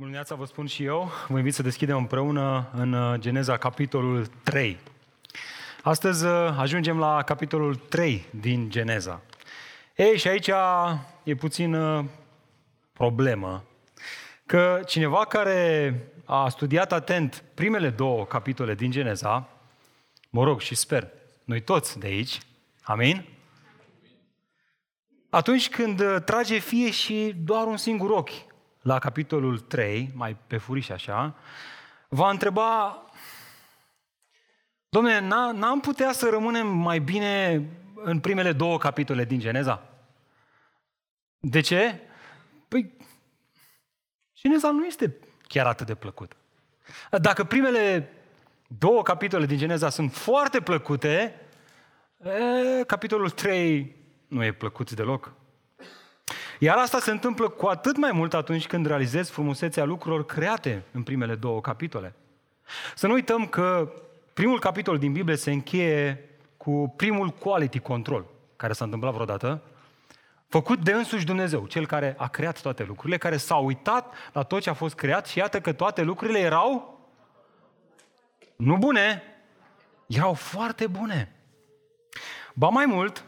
Bună dimineața, vă spun și eu. Vă invit să deschidem împreună în uh, Geneza, capitolul 3. Astăzi uh, ajungem la capitolul 3 din Geneza. Ei, și aici e puțin uh, problemă. Că cineva care a studiat atent primele două capitole din Geneza, mă rog și sper, noi toți de aici, amin? Atunci când trage fie și doar un singur ochi la capitolul 3, mai pe furiș așa, va întreba, domne, n-am putea să rămânem mai bine în primele două capitole din Geneza? De ce? Păi, Geneza nu este chiar atât de plăcut. Dacă primele două capitole din Geneza sunt foarte plăcute, e, capitolul 3 nu e plăcut deloc. Iar asta se întâmplă cu atât mai mult atunci când realizezi frumusețea lucrurilor create în primele două capitole. Să nu uităm că primul capitol din Biblie se încheie cu primul quality control care s-a întâmplat vreodată, făcut de însuși Dumnezeu, cel care a creat toate lucrurile, care s-a uitat la tot ce a fost creat și iată că toate lucrurile erau nu bune, erau foarte bune. Ba mai mult,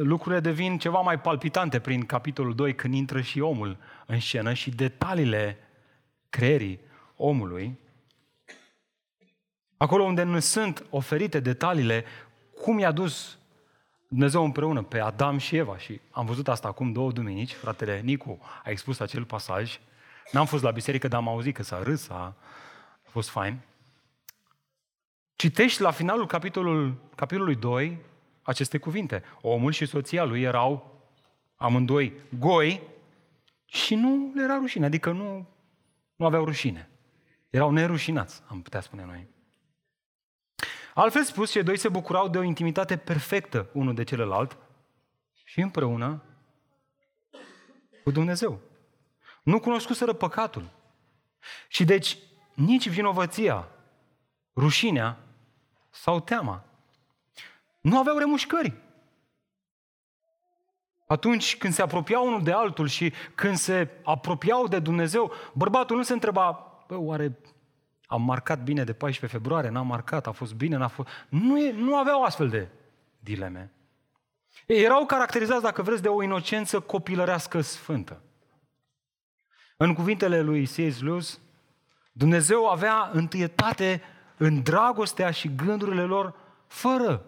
lucrurile devin ceva mai palpitante prin capitolul 2 când intră și omul în scenă și detaliile creierii omului. Acolo unde nu sunt oferite detaliile cum i-a dus Dumnezeu împreună pe Adam și Eva și am văzut asta acum două duminici, fratele Nicu a expus acel pasaj. N-am fost la biserică, dar am auzit că s-a râs, a, a fost fain. Citești la finalul capitolul, capitolului 2 aceste cuvinte. Omul și soția lui erau amândoi goi și nu le era rușine, adică nu, nu aveau rușine. Erau nerușinați, am putea spune noi. Altfel spus, cei doi se bucurau de o intimitate perfectă unul de celălalt și împreună cu Dumnezeu. Nu cunoscuseră păcatul. Și deci nici vinovăția, rușinea sau teama nu aveau remușcări. Atunci când se apropiau unul de altul și când se apropiau de Dumnezeu, bărbatul nu se întreba, bă, oare am marcat bine de 14 februarie, n-am marcat, a fost bine, n-a fost... Nu, e, nu aveau astfel de dileme. Ei, erau caracterizați, dacă vreți, de o inocență copilărească sfântă. În cuvintele lui C.S. Lewis, Dumnezeu avea întâietate în dragostea și gândurile lor fără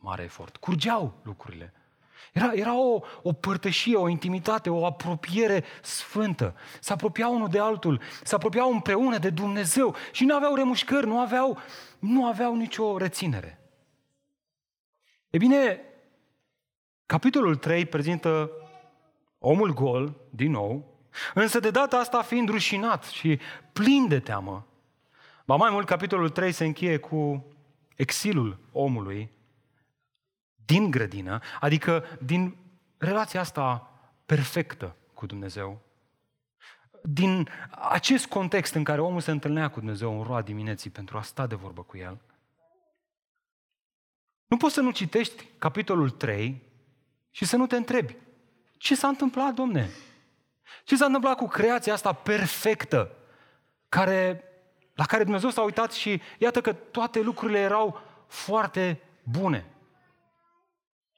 mare efort. Curgeau lucrurile. Era, era o, o părtășie, o intimitate, o apropiere sfântă. Se apropiau unul de altul, se apropiau împreună de Dumnezeu și nu aveau remușcări, nu aveau, nu aveau nicio reținere. E bine, capitolul 3 prezintă omul gol, din nou, însă de data asta fiind rușinat și plin de teamă. Ba mai mult, capitolul 3 se încheie cu exilul omului din grădină, adică din relația asta perfectă cu Dumnezeu. Din acest context în care omul se întâlnea cu Dumnezeu în roa dimineții pentru a sta de vorbă cu El. Nu poți să nu citești capitolul 3 și să nu te întrebi ce s-a întâmplat, domne? Ce s-a întâmplat cu creația asta perfectă care, la care Dumnezeu s-a uitat și iată că toate lucrurile erau foarte bune.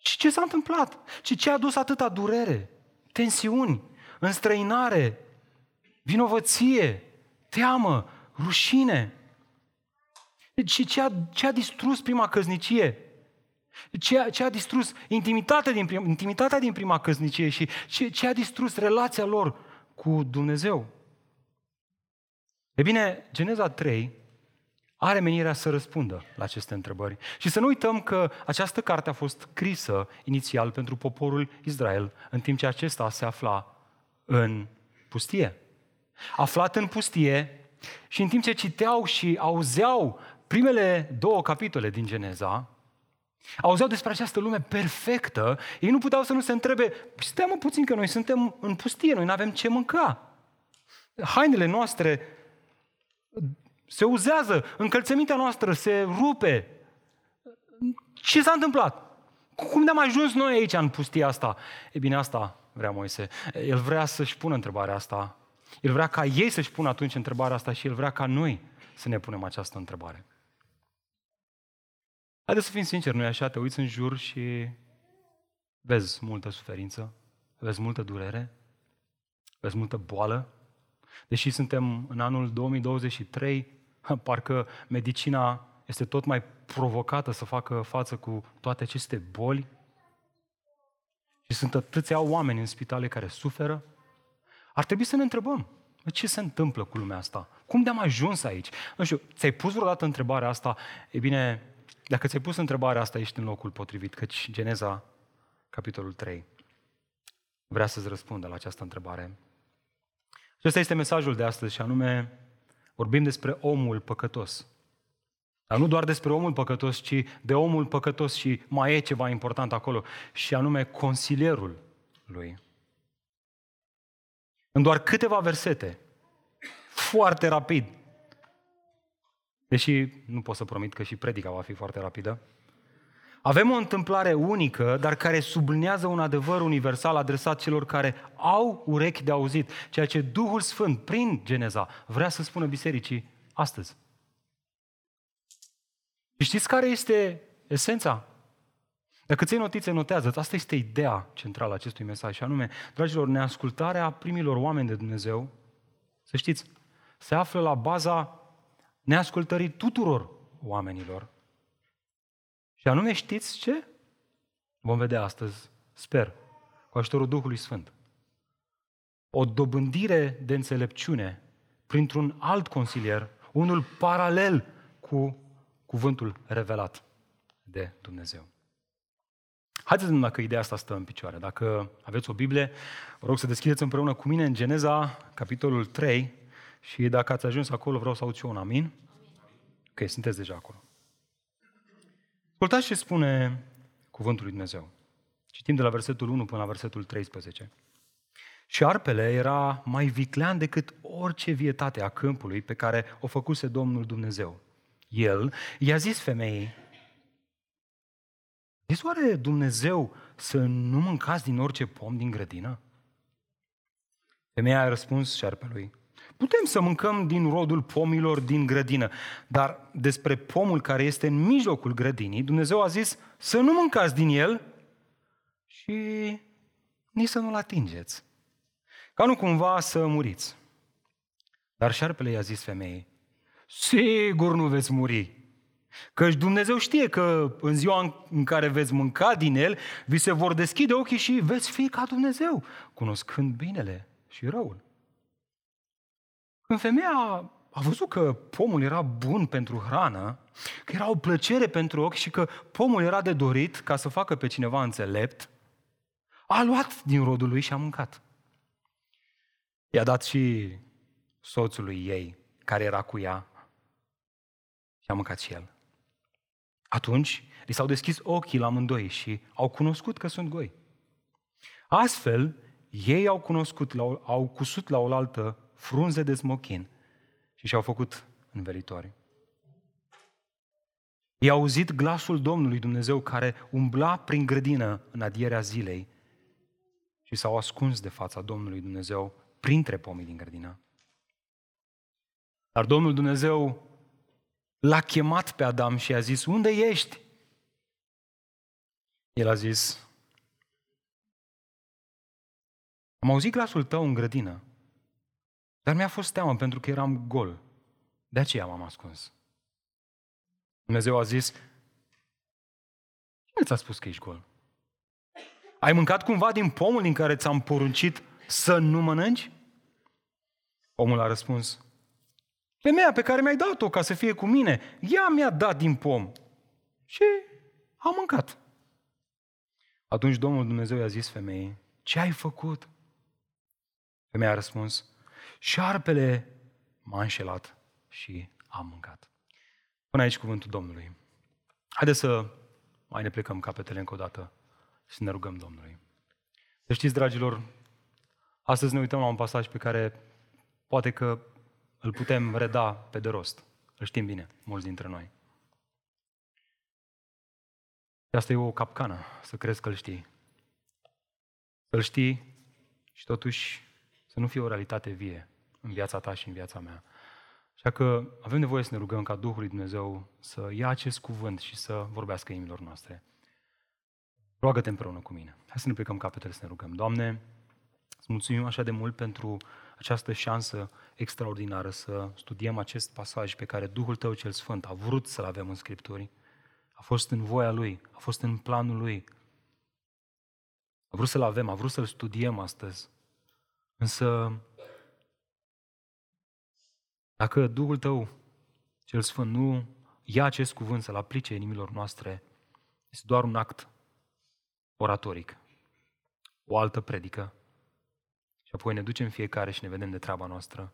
Și ce s-a întâmplat? Și ce a dus atâta durere, tensiuni, înstrăinare, vinovăție, teamă, rușine? Și ce a, ce a distrus prima căznicie? Ce a, ce a distrus intimitatea din, prim, intimitatea din prima căznicie și ce, ce a distrus relația lor cu Dumnezeu? E bine, Geneza 3 are menirea să răspundă la aceste întrebări. Și să nu uităm că această carte a fost scrisă inițial pentru poporul Israel, în timp ce acesta se afla în pustie. Aflat în pustie și în timp ce citeau și auzeau primele două capitole din Geneza, auzeau despre această lume perfectă, ei nu puteau să nu se întrebe, stai mă puțin că noi suntem în pustie, noi nu avem ce mânca. Hainele noastre se uzează, încălțămintea noastră se rupe. Ce s-a întâmplat? Cum ne-am ajuns noi aici în pustia asta? E bine, asta vrea Moise. El vrea să-și pună întrebarea asta. El vrea ca ei să-și pună atunci întrebarea asta și El vrea ca noi să ne punem această întrebare. Haideți să fim sinceri, nu așa? Te uiți în jur și vezi multă suferință, vezi multă durere, vezi multă boală. Deși suntem în anul 2023, parcă medicina este tot mai provocată să facă față cu toate aceste boli. Și sunt atâția oameni în spitale care suferă. Ar trebui să ne întrebăm, ce se întâmplă cu lumea asta? Cum de-am ajuns aici? Nu știu, ți-ai pus vreodată întrebarea asta? E bine, dacă ți-ai pus întrebarea asta, ești în locul potrivit, căci Geneza, capitolul 3, vrea să-ți răspundă la această întrebare. Acesta este mesajul de astăzi și anume, vorbim despre omul păcătos. Dar nu doar despre omul păcătos, ci de omul păcătos și mai e ceva important acolo, și anume consilierul lui. În doar câteva versete, foarte rapid, deși nu pot să promit că și predica va fi foarte rapidă, avem o întâmplare unică, dar care sublinează un adevăr universal adresat celor care au urechi de auzit, ceea ce Duhul Sfânt, prin Geneza, vrea să spună bisericii astăzi. Și știți care este esența? Dacă ți notițe, notează Asta este ideea centrală a acestui mesaj, și anume, dragilor, neascultarea primilor oameni de Dumnezeu, să știți, se află la baza neascultării tuturor oamenilor. Și anume, știți ce? Vom vedea astăzi, sper, cu ajutorul Duhului Sfânt. O dobândire de înțelepciune printr-un alt consilier, unul paralel cu cuvântul revelat de Dumnezeu. Haideți să dacă ideea asta stă în picioare. Dacă aveți o Biblie, vă rog să deschideți împreună cu mine în Geneza, capitolul 3, și dacă ați ajuns acolo, vreau să aud și eu un amin. Ok, sunteți deja acolo. Ascultați ce spune cuvântul lui Dumnezeu. Citim de la versetul 1 până la versetul 13. Și arpele era mai viclean decât orice vietate a câmpului pe care o făcuse Domnul Dumnezeu. El i-a zis femeii, Zis oare Dumnezeu să nu mâncați din orice pom din grădină? Femeia a răspuns șarpelui, putem să mâncăm din rodul pomilor din grădină, dar despre pomul care este în mijlocul grădinii, Dumnezeu a zis să nu mâncați din el și nici să nu-l atingeți, ca nu cumva să muriți. Dar șarpele i-a zis femeii, sigur nu veți muri, Căci Dumnezeu știe că în ziua în care veți mânca din el, vi se vor deschide ochii și veți fi ca Dumnezeu, cunoscând binele și răul. Când femeia a văzut că pomul era bun pentru hrană, că era o plăcere pentru ochi și că pomul era de dorit ca să facă pe cineva înțelept, a luat din rodul lui și a mâncat. I-a dat și soțului ei, care era cu ea, și a mâncat și el. Atunci li s-au deschis ochii la amândoi și au cunoscut că sunt goi. Astfel, ei au cunoscut, au cusut la oaltă frunze de smochin și și-au făcut învelitori. Ei au auzit glasul Domnului Dumnezeu care umbla prin grădină în adierea zilei și s-au ascuns de fața Domnului Dumnezeu printre pomii din grădină. Dar Domnul Dumnezeu l-a chemat pe Adam și a zis, unde ești? El a zis, am auzit glasul tău în grădină, dar mi-a fost teamă pentru că eram gol. De aceea m-am ascuns. Dumnezeu a zis, cine ți-a spus că ești gol? Ai mâncat cumva din pomul din care ți-am poruncit să nu mănânci? Omul a răspuns, Femeia pe care mi-ai dat-o ca să fie cu mine, ea mi-a dat din pom. Și am mâncat. Atunci Domnul Dumnezeu i-a zis femeii, ce ai făcut? Femeia a răspuns, șarpele m-a înșelat și am mâncat. Până aici cuvântul Domnului. Haideți să mai ne plecăm capetele încă o dată și să ne rugăm Domnului. Să știți, dragilor, astăzi ne uităm la un pasaj pe care poate că îl putem reda pe de rost. Îl știm bine, mulți dintre noi. Și asta e o capcană, să crezi că îl știi. Să-l știi și totuși să nu fie o realitate vie în viața ta și în viața mea. Așa că avem nevoie să ne rugăm ca Duhul lui Dumnezeu să ia acest cuvânt și să vorbească inimilor noastre. Roagă-te împreună cu mine. Hai să ne plecăm capetele să ne rugăm. Doamne, îți mulțumim așa de mult pentru această șansă extraordinară să studiem acest pasaj pe care Duhul Tău cel Sfânt a vrut să-l avem în Scripturi. A fost în voia Lui, a fost în planul Lui. A vrut să-l avem, a vrut să-l studiem astăzi. Însă, dacă Duhul Tău cel Sfânt nu ia acest cuvânt să-l aplice inimilor noastre, este doar un act oratoric, o altă predică. Și apoi ne ducem fiecare și ne vedem de treaba noastră.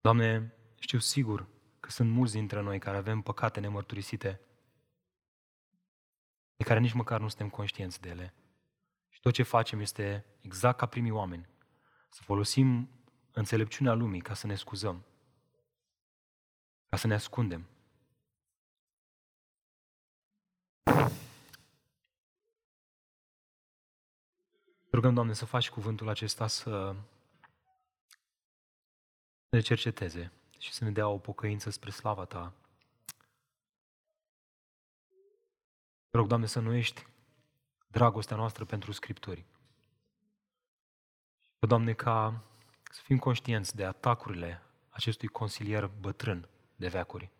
Doamne, știu sigur că sunt mulți dintre noi care avem păcate nemărturisite, de care nici măcar nu suntem conștienți de ele. Și tot ce facem este exact ca primii oameni, să folosim înțelepciunea lumii ca să ne scuzăm, ca să ne ascundem. Rugăm, Doamne, să faci cuvântul acesta să ne cerceteze și să ne dea o pocăință spre slava Ta. Rog, Doamne, să nu ești dragostea noastră pentru Scripturi. Și, Doamne, ca să fim conștienți de atacurile acestui consilier bătrân de veacuri,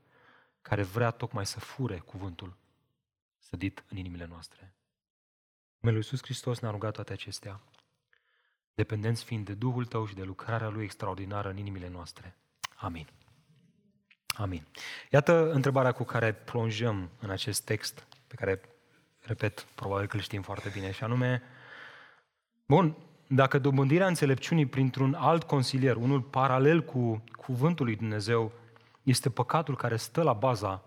care vrea tocmai să fure cuvântul sădit în inimile noastre. Numele Iisus Hristos ne-a rugat toate acestea, dependenți fiind de Duhul Tău și de lucrarea Lui extraordinară în inimile noastre. Amin. Amin. Iată întrebarea cu care plonjăm în acest text, pe care, repet, probabil că îl știm foarte bine, și anume, bun, dacă dobândirea înțelepciunii printr-un alt consilier, unul paralel cu cuvântul lui Dumnezeu, este păcatul care stă la baza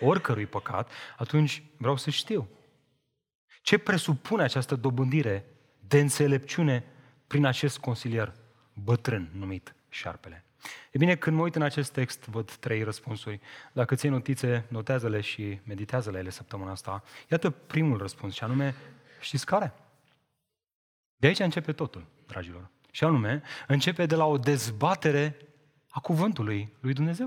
oricărui păcat, atunci vreau să știu ce presupune această dobândire de înțelepciune prin acest consilier bătrân numit șarpele? E bine, când mă uit în acest text, văd trei răspunsuri. Dacă ții notițe, notează-le și meditează la ele săptămâna asta. Iată primul răspuns, și anume, știți care? De aici începe totul, dragilor. Și anume, începe de la o dezbatere a cuvântului lui Dumnezeu.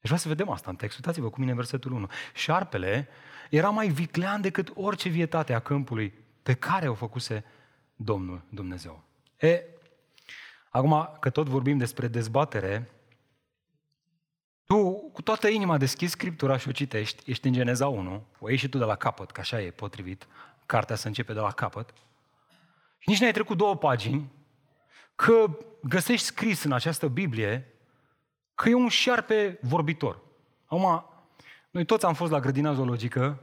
Deci vreau să vedem asta în text. Uitați-vă cu mine în versetul 1. Șarpele era mai viclean decât orice vietate a câmpului pe care o făcuse Domnul Dumnezeu. E, acum că tot vorbim despre dezbatere, tu cu toată inima deschizi Scriptura și o citești, ești în Geneza 1, o ieși și tu de la capăt, că așa e potrivit, cartea să începe de la capăt, și nici n-ai trecut două pagini, că găsești scris în această Biblie că e un șarpe vorbitor. Acum, noi toți am fost la grădina zoologică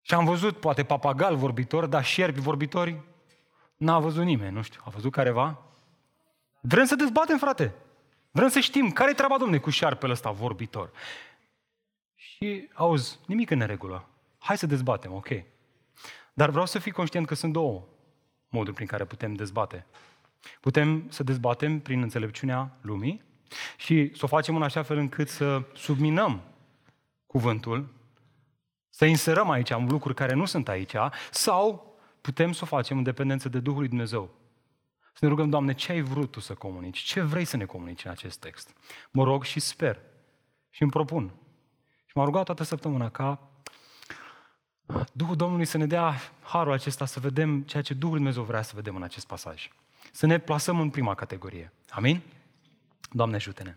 și am văzut poate papagal vorbitor, dar șerpi vorbitori n-a văzut nimeni, nu știu, a văzut careva? Vrem să dezbatem, frate. Vrem să știm care e treaba, domne, cu șarpele ăsta vorbitor. Și, auzi, nimic în neregulă. Hai să dezbatem, ok. Dar vreau să fii conștient că sunt două moduri prin care putem dezbate. Putem să dezbatem prin înțelepciunea lumii și să o facem în așa fel încât să subminăm cuvântul, să inserăm aici lucruri care nu sunt aici, sau putem să o facem în dependență de Duhul lui Dumnezeu. Să ne rugăm, Doamne, ce ai vrut Tu să comunici? Ce vrei să ne comunici în acest text? Mă rog și sper și îmi propun. Și m-am rugat toată săptămâna ca Duhul Domnului să ne dea harul acesta să vedem ceea ce Duhul Dumnezeu vrea să vedem în acest pasaj. Să ne plasăm în prima categorie. Amin? Doamne ajută-ne!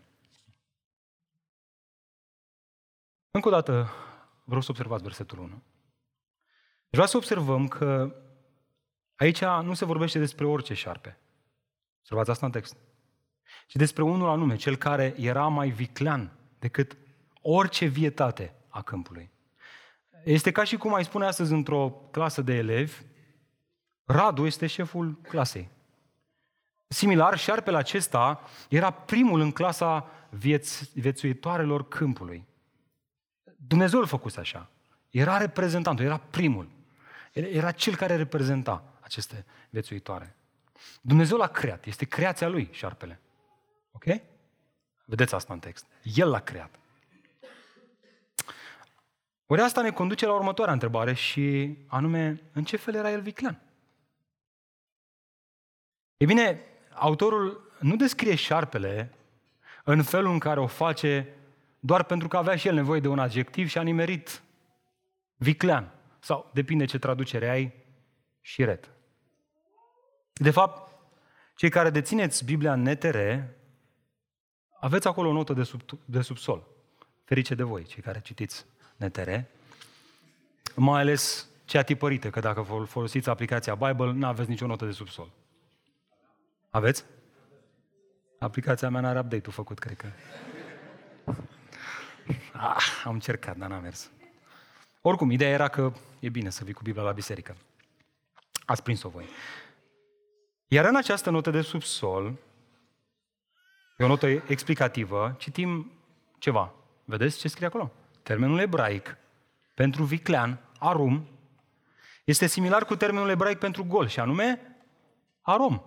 Încă o dată vreau să observați versetul 1. Vreau să observăm că aici nu se vorbește despre orice șarpe. Observați asta în text. Ci despre unul anume, cel care era mai viclean decât orice vietate a câmpului. Este ca și cum ai spune astăzi într-o clasă de elevi, Radu este șeful clasei. Similar, șarpele acesta era primul în clasa vieț- viețuitoarelor câmpului. Dumnezeu îl făcuse așa. Era reprezentantul, era primul. Era cel care reprezenta aceste viețuitoare. Dumnezeu l-a creat, este creația lui, șarpele. Ok? Vedeți asta în text. El l-a creat. Ori asta ne conduce la următoarea întrebare și anume, în ce fel era el viclean? E bine, autorul nu descrie șarpele în felul în care o face doar pentru că avea și el nevoie de un adjectiv și a nimerit viclean. Sau, depinde ce traducere ai, șiret. De fapt, cei care dețineți Biblia în NTR, aveți acolo o notă de, sub, de subsol. Ferice de voi, cei care citiți NTR. Mai ales cea tipărită, că dacă folosiți aplicația Bible, nu aveți nicio notă de subsol. Aveți? Aplicația mea n-are update-ul făcut, cred că. Ah, am încercat, dar n-a mers. Oricum, ideea era că e bine să vii cu Biblia la biserică. Ați prins-o voi. Iar în această notă de subsol, e o notă explicativă, citim ceva. Vedeți ce scrie acolo? Termenul ebraic pentru viclean, arum, este similar cu termenul ebraic pentru gol, și anume arom,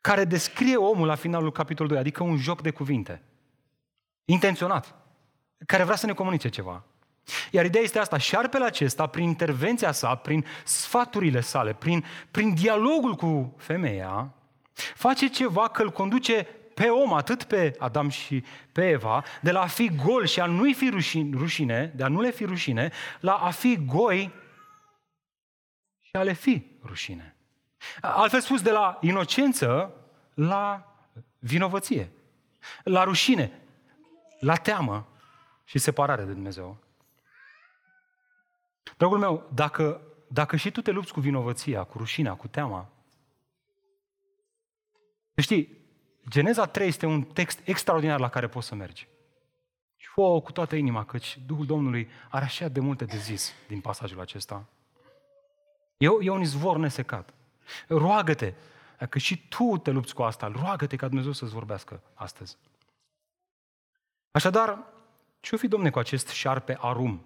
care descrie omul la finalul capitolului 2, adică un joc de cuvinte, intenționat, care vrea să ne comunice ceva. Iar ideea este asta, șarpele acesta, prin intervenția sa, prin sfaturile sale, prin, prin dialogul cu femeia, face ceva că îl conduce pe om, atât pe Adam și pe Eva, de la a fi gol și a nu-i fi rușine, de a nu le fi rușine, la a fi goi și a le fi rușine. Altfel spus, de la inocență la vinovăție, la rușine, la teamă și separare de Dumnezeu. Dragul meu, dacă, dacă și tu te lupți cu vinovăția, cu rușinea, cu teama, știi, Geneza 3 este un text extraordinar la care poți să mergi. Și fă cu toată inima, căci Duhul Domnului are așa de multe de zis din pasajul acesta. E, e un izvor nesecat. Roagă-te, dacă și tu te lupți cu asta, roagă-te ca Dumnezeu să-ți vorbească astăzi. Așadar, ce-o fi, domne, cu acest șarpe arum,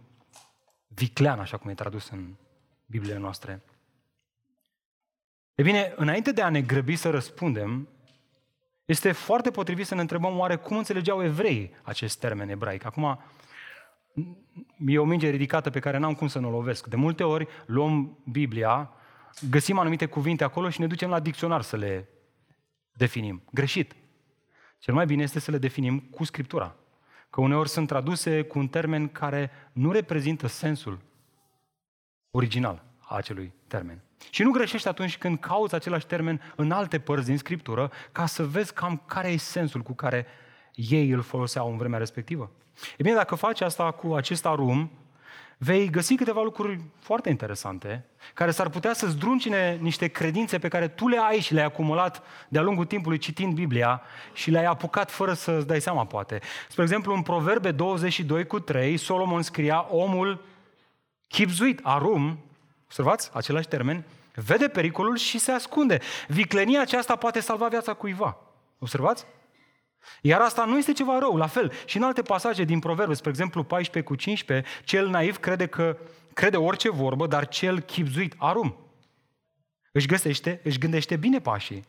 viclean, așa cum e tradus în Biblia noastre? E bine, înainte de a ne grăbi să răspundem, este foarte potrivit să ne întrebăm oare cum înțelegeau evreii acest termen ebraic. Acum, e o minge ridicată pe care n-am cum să nu o lovesc. De multe ori luăm Biblia, găsim anumite cuvinte acolo și ne ducem la dicționar să le definim. Greșit. Cel mai bine este să le definim cu Scriptura. Că uneori sunt traduse cu un termen care nu reprezintă sensul original a acelui termen. Și nu greșești atunci când cauți același termen în alte părți din Scriptură ca să vezi cam care e sensul cu care ei îl foloseau în vremea respectivă. E bine, dacă faci asta cu acest arum, vei găsi câteva lucruri foarte interesante, care s-ar putea să zdruncine niște credințe pe care tu le ai și le-ai acumulat de-a lungul timpului citind Biblia și le-ai apucat fără să-ți dai seama, poate. Spre exemplu, în Proverbe 22 cu 3, Solomon scria, omul chipzuit, arum, observați același termen, vede pericolul și se ascunde. Viclenia aceasta poate salva viața cuiva. Observați? Iar asta nu este ceva rău, la fel. Și în alte pasaje din Proverbe, spre exemplu 14 cu 15, cel naiv crede că crede orice vorbă, dar cel chipzuit arum. Își găsește, își gândește bine pașii.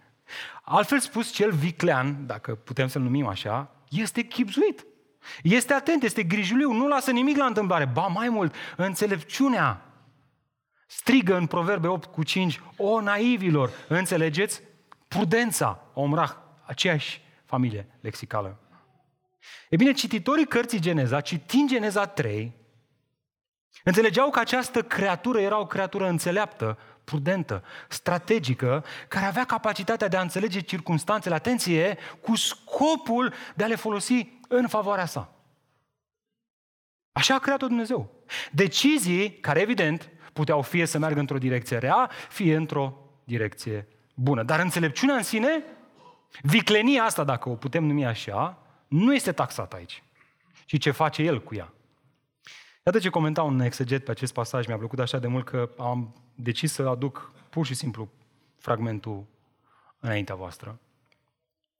Altfel spus, cel viclean, dacă putem să-l numim așa, este chipzuit. Este atent, este grijuliu, nu lasă nimic la întâmplare. Ba mai mult, înțelepciunea strigă în Proverbe 8 cu 5, o naivilor, înțelegeți? Prudența, omrah, aceeași familie lexicală. E bine, cititorii cărții Geneza, citind Geneza 3, înțelegeau că această creatură era o creatură înțeleaptă, prudentă, strategică, care avea capacitatea de a înțelege circunstanțele, atenție, cu scopul de a le folosi în favoarea sa. Așa a creat-o Dumnezeu. Decizii care, evident, puteau fie să meargă într-o direcție rea, fie într-o direcție bună. Dar înțelepciunea în sine Viclenia asta, dacă o putem numi așa, nu este taxată aici, ci ce face el cu ea. Iată ce comenta un exeget pe acest pasaj, mi-a plăcut așa de mult că am decis să aduc pur și simplu fragmentul înaintea voastră.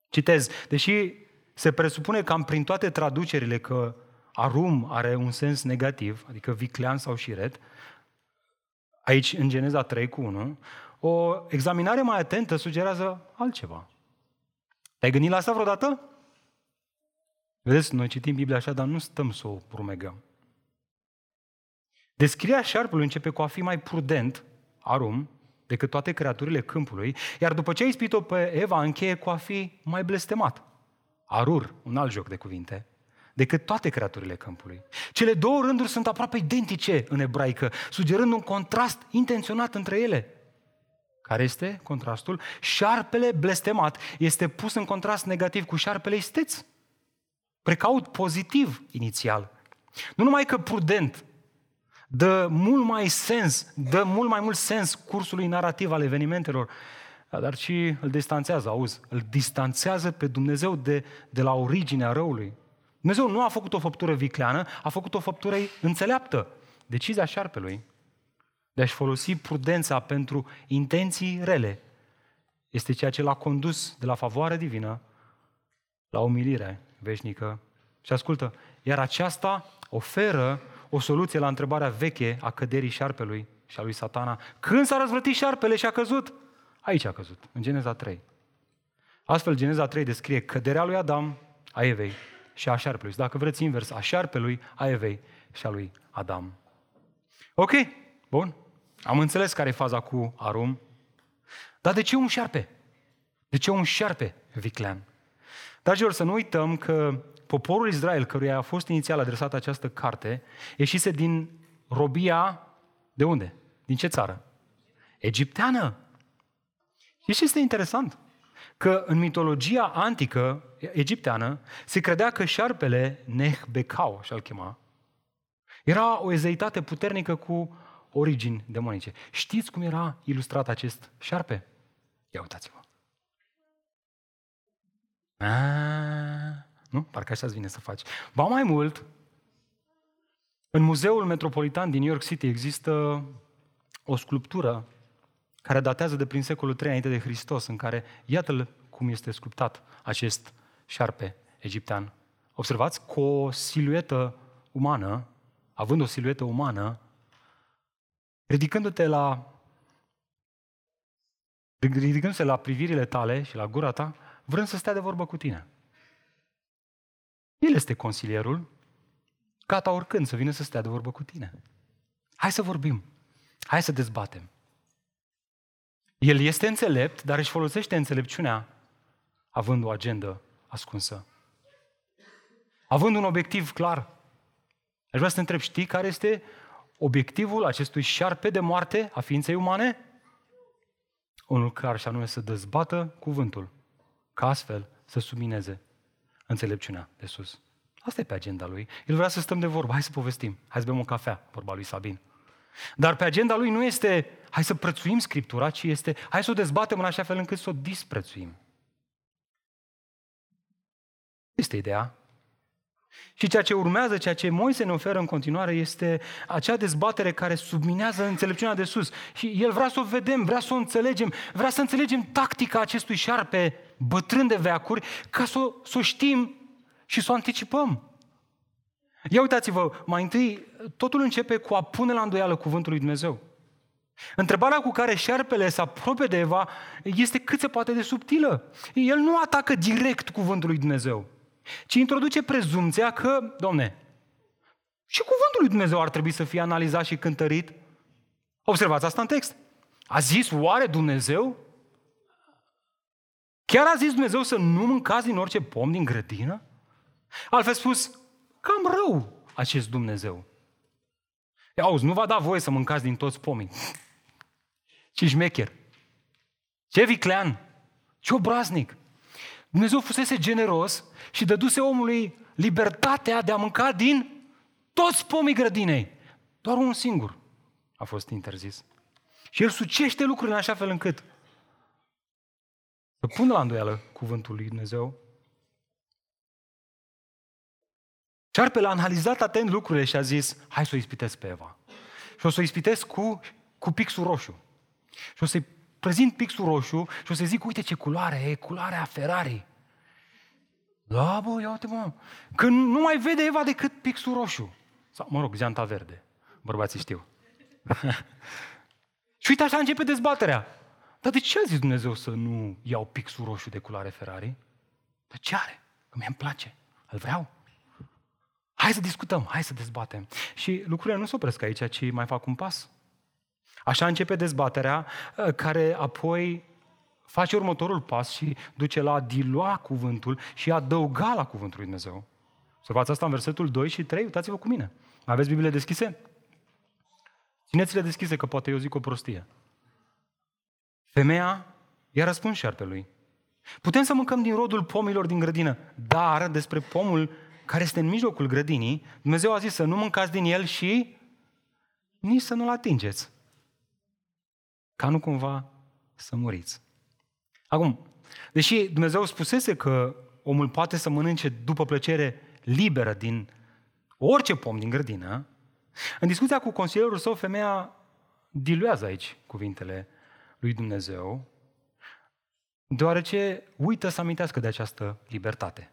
Citez, deși se presupune cam prin toate traducerile că arum are un sens negativ, adică viclean sau șiret, aici în Geneza 3 cu 1, o examinare mai atentă sugerează altceva. Te-ai gândit la asta vreodată? Vedeți, noi citim Biblia așa, dar nu stăm să o rumegăm. Descrierea șarpului începe cu a fi mai prudent, arum, decât toate creaturile câmpului, iar după ce a ispit-o pe Eva, încheie cu a fi mai blestemat. Arur, un alt joc de cuvinte, decât toate creaturile câmpului. Cele două rânduri sunt aproape identice în ebraică, sugerând un contrast intenționat între ele. Care este contrastul? Șarpele blestemat este pus în contrast negativ cu șarpele isteț. Precaut pozitiv inițial. Nu numai că prudent, dă mult mai sens, dă mult mai mult sens cursului narrativ al evenimentelor, dar și îl distanțează, auzi, îl distanțează pe Dumnezeu de, de la originea răului. Dumnezeu nu a făcut o făptură vicleană, a făcut o făptură înțeleaptă. Decizia șarpelui de a-și folosi prudența pentru intenții rele este ceea ce l-a condus de la favoare divină la umilire veșnică. Și ascultă, iar aceasta oferă o soluție la întrebarea veche a căderii șarpelui și a lui satana. Când s-a răzvrătit șarpele și a căzut? Aici a căzut, în Geneza 3. Astfel, Geneza 3 descrie căderea lui Adam, a Evei și a șarpelui. Dacă vreți invers, a șarpelui, a Evei și a lui Adam. Ok, bun. Am înțeles care e faza cu Arum. Dar de ce un șarpe? De ce un șarpe viclean? Dragilor, să nu uităm că poporul Israel, căruia a fost inițial adresată această carte, ieșise din robia, de unde? Din ce țară? Egipteană. Și ce este interesant? Că în mitologia antică egipteană se credea că șarpele Nehbekau, așa-l chema, era o ezeitate puternică cu origini demonice. Știți cum era ilustrat acest șarpe? Ia uitați-vă. A, nu? Parcă așa îți vine să faci. Ba mai mult, în Muzeul Metropolitan din New York City există o sculptură care datează de prin secolul III înainte de Hristos, în care, iată cum este sculptat acest șarpe egiptean. Observați, cu o siluetă umană, având o siluetă umană, ridicându-te la ridicându-se la privirile tale și la gura ta, vrând să stea de vorbă cu tine. El este consilierul, gata oricând să vină să stea de vorbă cu tine. Hai să vorbim, hai să dezbatem. El este înțelept, dar își folosește înțelepciunea având o agendă ascunsă. Având un obiectiv clar. Aș vrea să te întreb, știi care este obiectivul acestui șarpe de moarte a ființei umane? Unul clar și anume să dezbată cuvântul, ca astfel să submineze înțelepciunea de sus. Asta e pe agenda lui. El vrea să stăm de vorbă, hai să povestim, hai să bem o cafea, vorba lui Sabin. Dar pe agenda lui nu este hai să prețuim Scriptura, ci este hai să o dezbatem în așa fel încât să o disprețuim. Este ideea. Și ceea ce urmează, ceea ce Moise ne oferă în continuare, este acea dezbatere care subminează înțelepciunea de sus. Și el vrea să o vedem, vrea să o înțelegem, vrea să înțelegem tactica acestui șarpe bătrân de veacuri, ca să o, să o știm și să o anticipăm. Ia uitați-vă, mai întâi, totul începe cu a pune la îndoială cuvântul lui Dumnezeu. Întrebarea cu care șarpele se apropie de Eva este cât se poate de subtilă. El nu atacă direct cuvântul lui Dumnezeu ci introduce prezumția că, domne, și cuvântul lui Dumnezeu ar trebui să fie analizat și cântărit. Observați asta în text. A zis oare Dumnezeu? Chiar a zis Dumnezeu să nu mâncați din orice pom din grădină? Altfel spus, cam rău acest Dumnezeu. Ia auzi, nu va da voie să mâncați din toți pomii. Ce șmecher. Ce viclean. Ce obraznic. Dumnezeu fusese generos și dăduse omului libertatea de a mânca din toți pomii grădinei. Doar un singur a fost interzis. Și el sucește lucrurile în așa fel încât să pună la îndoială cuvântul lui Dumnezeu. Șarpele a analizat atent lucrurile și a zis, hai să o ispitesc pe Eva. Și o să o ispitesc cu, cu pixul roșu. Și o să-i prezint pixul roșu și o să zic, uite ce culoare e, culoarea Ferrari. Da, bă, ia uite, mă. Când nu mai vede Eva decât pixul roșu. Sau, mă rog, zeanta verde. Bărbații știu. și uite, așa începe dezbaterea. Dar de ce a zis Dumnezeu să nu iau pixul roșu de culoare Ferrari? Dar ce are? Că mi-e place. Îl vreau. Hai să discutăm, hai să dezbatem. Și lucrurile nu se opresc aici, ci mai fac un pas. Așa începe dezbaterea uh, care apoi face următorul pas și duce la a dilua cuvântul și a adăuga la cuvântul lui Dumnezeu. Observați asta în versetul 2 și 3, uitați-vă cu mine. Aveți Biblie deschise? Țineți-le deschise că poate eu zic o prostie. Femeia i-a răspuns șarpelui. Putem să mâncăm din rodul pomilor din grădină, dar despre pomul care este în mijlocul grădinii, Dumnezeu a zis să nu mâncați din el și nici să nu-l atingeți. Ca nu cumva să muriți. Acum, deși Dumnezeu spusese că omul poate să mănânce după plăcere liberă din orice pom din grădină, în discuția cu consilierul său, femeia diluează aici cuvintele lui Dumnezeu, deoarece uită să amintească de această libertate.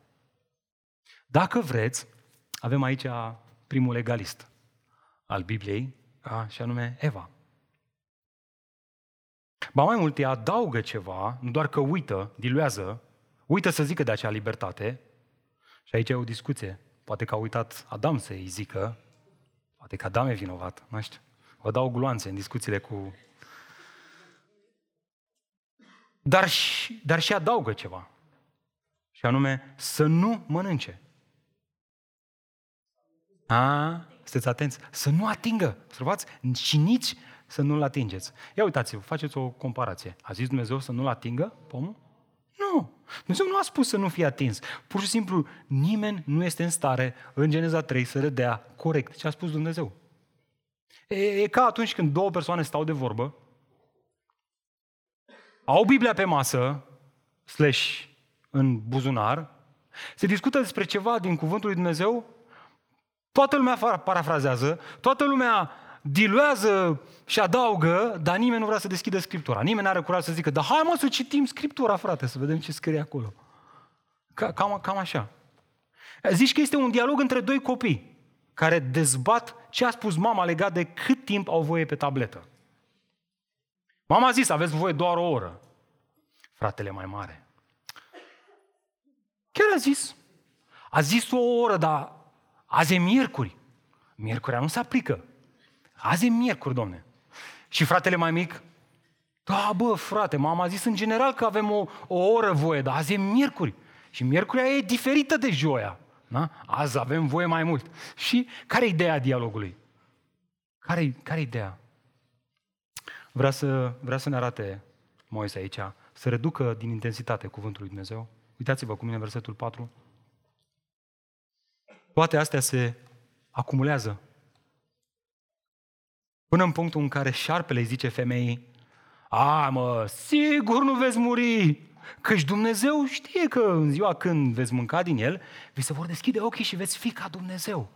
Dacă vreți, avem aici primul legalist al Bibliei, și anume Eva. Ba mai mult, ea adaugă ceva, nu doar că uită, diluează, uită să zică de acea libertate, și aici e o discuție. Poate că a uitat Adam să-i zică, poate că Adam e vinovat, nu știu. Vă dau gloanțe în discuțiile cu... Dar și, dar și adaugă ceva. Și anume, să nu mănânce. A, sunteți atenți? Să nu atingă, observați? Și nici să nu-l atingeți. Ia uitați-vă, faceți o comparație. A zis Dumnezeu să nu-l atingă pomul? Nu. Dumnezeu nu a spus să nu fie atins. Pur și simplu, nimeni nu este în stare, în Geneza 3, să redea corect ce a spus Dumnezeu. E, e ca atunci când două persoane stau de vorbă, au Biblia pe masă, slash în buzunar, se discută despre ceva din cuvântul lui Dumnezeu, toată lumea parafrazează, toată lumea diluează și adaugă, dar nimeni nu vrea să deschidă Scriptura. Nimeni nu are curaj să zică, dar hai mă să citim Scriptura, frate, să vedem ce scrie acolo. Cam, cam așa. Zici că este un dialog între doi copii care dezbat ce a spus mama legat de cât timp au voie pe tabletă. Mama a zis, aveți voie doar o oră. Fratele mai mare. Chiar a zis. A zis o oră, dar azi e miercuri. Miercurea nu se aplică. Azi e miercuri, domne. Și fratele mai mic, da, bă, frate, mama a zis în general că avem o, o oră voie, dar azi e miercuri. Și miercurea e diferită de joia. Da? Azi avem voie mai mult. Și care e ideea dialogului? Care-i, care ideea? Vrea să, vrea să ne arate Moise aici, să reducă din intensitate cuvântul lui Dumnezeu. Uitați-vă cu mine versetul 4. Toate astea se acumulează Până în punctul în care șarpele îi zice femeii, a, mă, sigur nu veți muri, căci Dumnezeu știe că în ziua când veți mânca din el, vi se vor deschide ochii și veți fi ca Dumnezeu,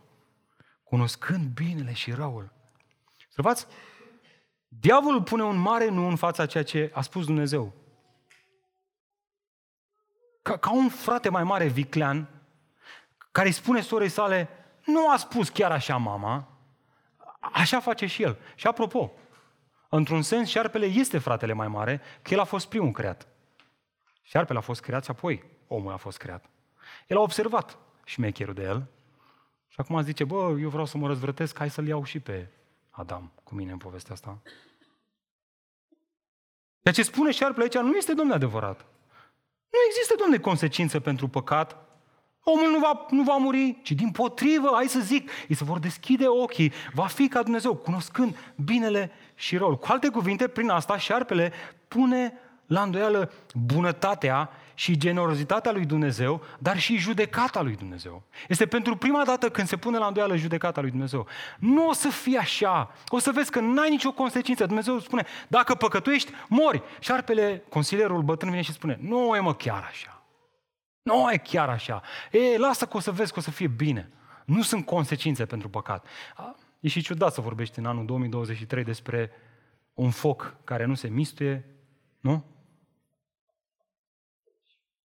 cunoscând binele și răul. Observați? Diavolul pune un mare nu în fața ceea ce a spus Dumnezeu. Ca, ca un frate mai mare viclean, care îi spune sorei sale, nu a spus chiar așa mama, Așa face și el. Și apropo, într-un sens, șarpele este fratele mai mare, că el a fost primul creat. Șarpele a fost creat și apoi omul a fost creat. El a observat șmecherul de el și acum zice, bă, eu vreau să mă răzvrătesc, hai să-l iau și pe Adam cu mine în povestea asta. Ceea ce spune șarpele aici nu este, domnule, adevărat. Nu există, domnule, consecință pentru păcat Omul nu va, nu va muri, ci din potrivă, hai să zic, îi se vor deschide ochii, va fi ca Dumnezeu, cunoscând binele și răul. Cu alte cuvinte, prin asta, șarpele pune la îndoială bunătatea și generozitatea lui Dumnezeu, dar și judecata lui Dumnezeu. Este pentru prima dată când se pune la îndoială judecata lui Dumnezeu. Nu o să fie așa. O să vezi că n-ai nicio consecință. Dumnezeu spune, dacă păcătuiești, mori. Șarpele, consilierul bătrân vine și spune, nu e mă chiar așa. Nu e chiar așa. E, lasă că o să vezi că o să fie bine. Nu sunt consecințe pentru păcat. E și ciudat să vorbești în anul 2023 despre un foc care nu se mistuie, nu?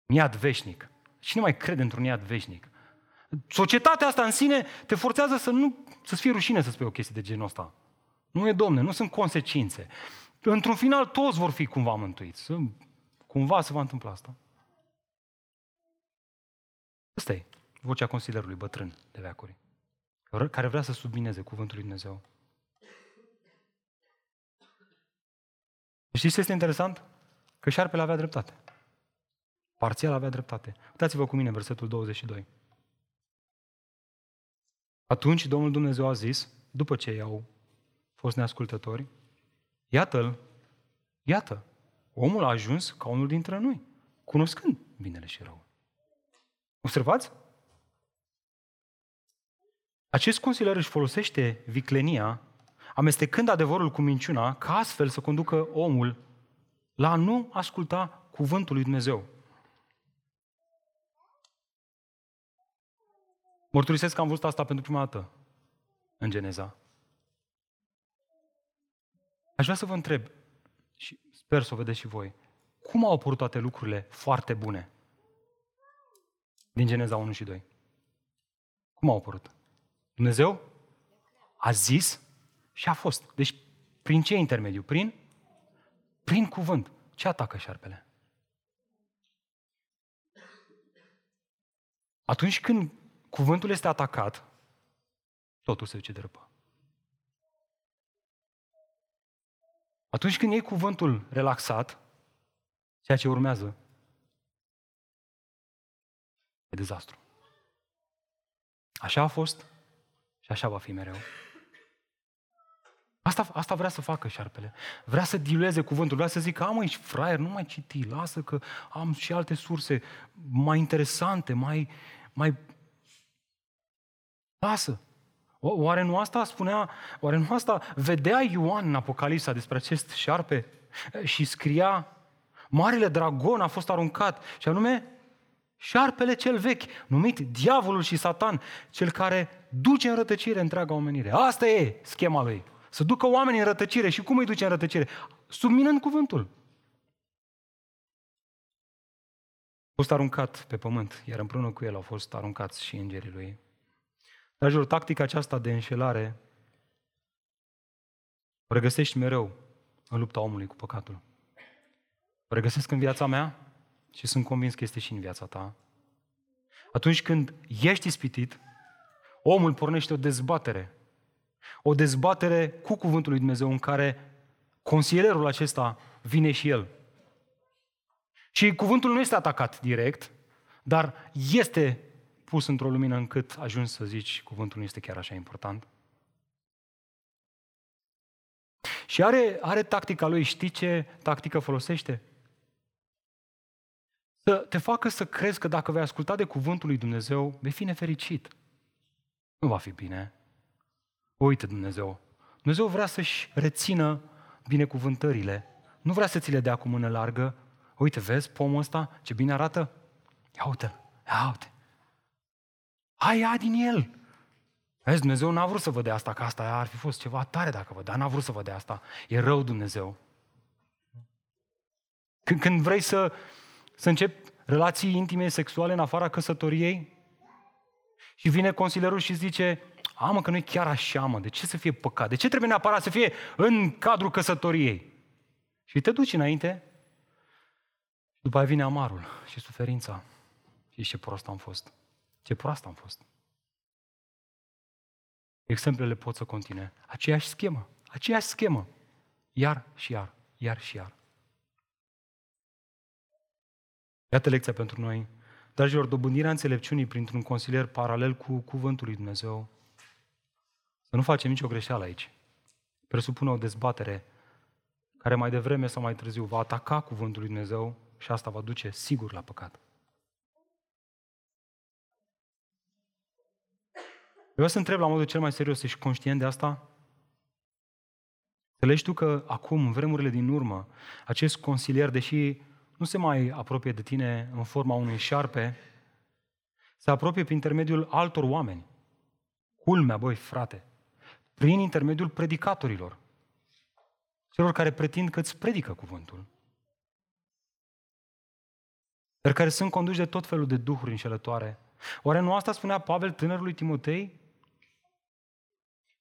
Iad veșnic. Cine mai crede într-un iad veșnic? Societatea asta în sine te forțează să nu, să-ți fie rușine să spui o chestie de genul ăsta. Nu e, domne, nu sunt consecințe. Într-un final toți vor fi cumva mântuiți. Cumva se va întâmpla asta. Asta e vocea consilierului bătrân de veacuri, care vrea să submineze cuvântul lui Dumnezeu. Știți ce este interesant? Că șarpele avea dreptate. Parțial avea dreptate. Uitați-vă cu mine versetul 22. Atunci Domnul Dumnezeu a zis, după ce i-au fost neascultători, iată-l, iată, omul a ajuns ca unul dintre noi, cunoscând binele și rău. Observați? Acest consilier își folosește viclenia, amestecând adevărul cu minciuna, ca astfel să conducă omul la a nu asculta cuvântul lui Dumnezeu. Mărturisesc că am văzut asta pentru prima dată în Geneza. Aș vrea să vă întreb, și sper să o vedeți și voi, cum au apărut toate lucrurile foarte bune din Geneza 1 și 2? Cum au apărut? Dumnezeu a zis și a fost. Deci, prin ce intermediu? Prin? Prin cuvânt. Ce atacă șarpele? Atunci când cuvântul este atacat, totul se duce de răpă. Atunci când iei cuvântul relaxat, ceea ce urmează e dezastru. Așa a fost și așa va fi mereu. Asta, asta vrea să facă șarpele. Vrea să dilueze cuvântul, vrea să zică, am ești fraier, nu mai citi, lasă că am și alte surse mai interesante, mai, mai... Lasă. Oare nu asta spunea, oare nu asta vedea Ioan în Apocalipsa despre acest șarpe și scria, Marele dragon a fost aruncat și anume șarpele cel vechi, numit diavolul și satan, cel care duce în rătăcire întreaga omenire. Asta e schema lui. Să ducă oamenii în rătăcire. Și cum îi duce în rătăcire? Subminând cuvântul. A fost aruncat pe pământ, iar împreună cu el au fost aruncați și îngerii lui. Dragilor, tactica aceasta de înșelare o regăsești mereu în lupta omului cu păcatul. O regăsesc în viața mea și sunt convins că este și în viața ta. Atunci când ești ispitit, omul pornește o dezbatere. O dezbatere cu cuvântul lui Dumnezeu în care consilierul acesta vine și el. Și cuvântul nu este atacat direct, dar este pus într-o lumină încât ajungi să zici cuvântul nu este chiar așa important. Și are, are tactica lui, știi ce tactică folosește? Să te facă să crezi că dacă vei asculta de cuvântul lui Dumnezeu, vei fi nefericit. Nu va fi bine. Uite Dumnezeu. Dumnezeu vrea să-și rețină binecuvântările. Nu vrea să ți le dea cu mână largă. Uite, vezi pomul ăsta? Ce bine arată? Ia uite ia uite. Hai, ia din el. Vezi, Dumnezeu n-a vrut să vă dea asta, că asta ar fi fost ceva tare dacă vă dea, n-a vrut să vă dea asta. E rău Dumnezeu. Când, când vrei să, să începi relații intime, sexuale în afara căsătoriei și vine consilierul și zice, a, mă, că nu e chiar așa, mă, de ce să fie păcat? De ce trebuie neapărat să fie în cadrul căsătoriei? Și te duci înainte, după aia vine amarul și suferința. Și ce prost am fost. Ce prost am fost. Exemplele pot să continue. Aceeași schemă. Aceeași schemă. Iar și iar. Iar și iar. Iată lecția pentru noi. Dragilor, dobândirea înțelepciunii printr-un consilier paralel cu cuvântul lui Dumnezeu să nu facem nicio greșeală aici. Presupune o dezbatere care mai devreme sau mai târziu va ataca cuvântul lui Dumnezeu și asta va duce sigur la păcat. Vreau să întreb la modul cel mai serios, ești conștient de asta? Înțelegi tu că acum, în vremurile din urmă, acest consilier, deși nu se mai apropie de tine în forma unui șarpe, se apropie prin intermediul altor oameni. Culmea, băi, frate, prin intermediul predicatorilor, celor care pretind că îți predică cuvântul, dar care sunt conduși de tot felul de duhuri înșelătoare. Oare nu asta spunea Pavel tânărului Timotei?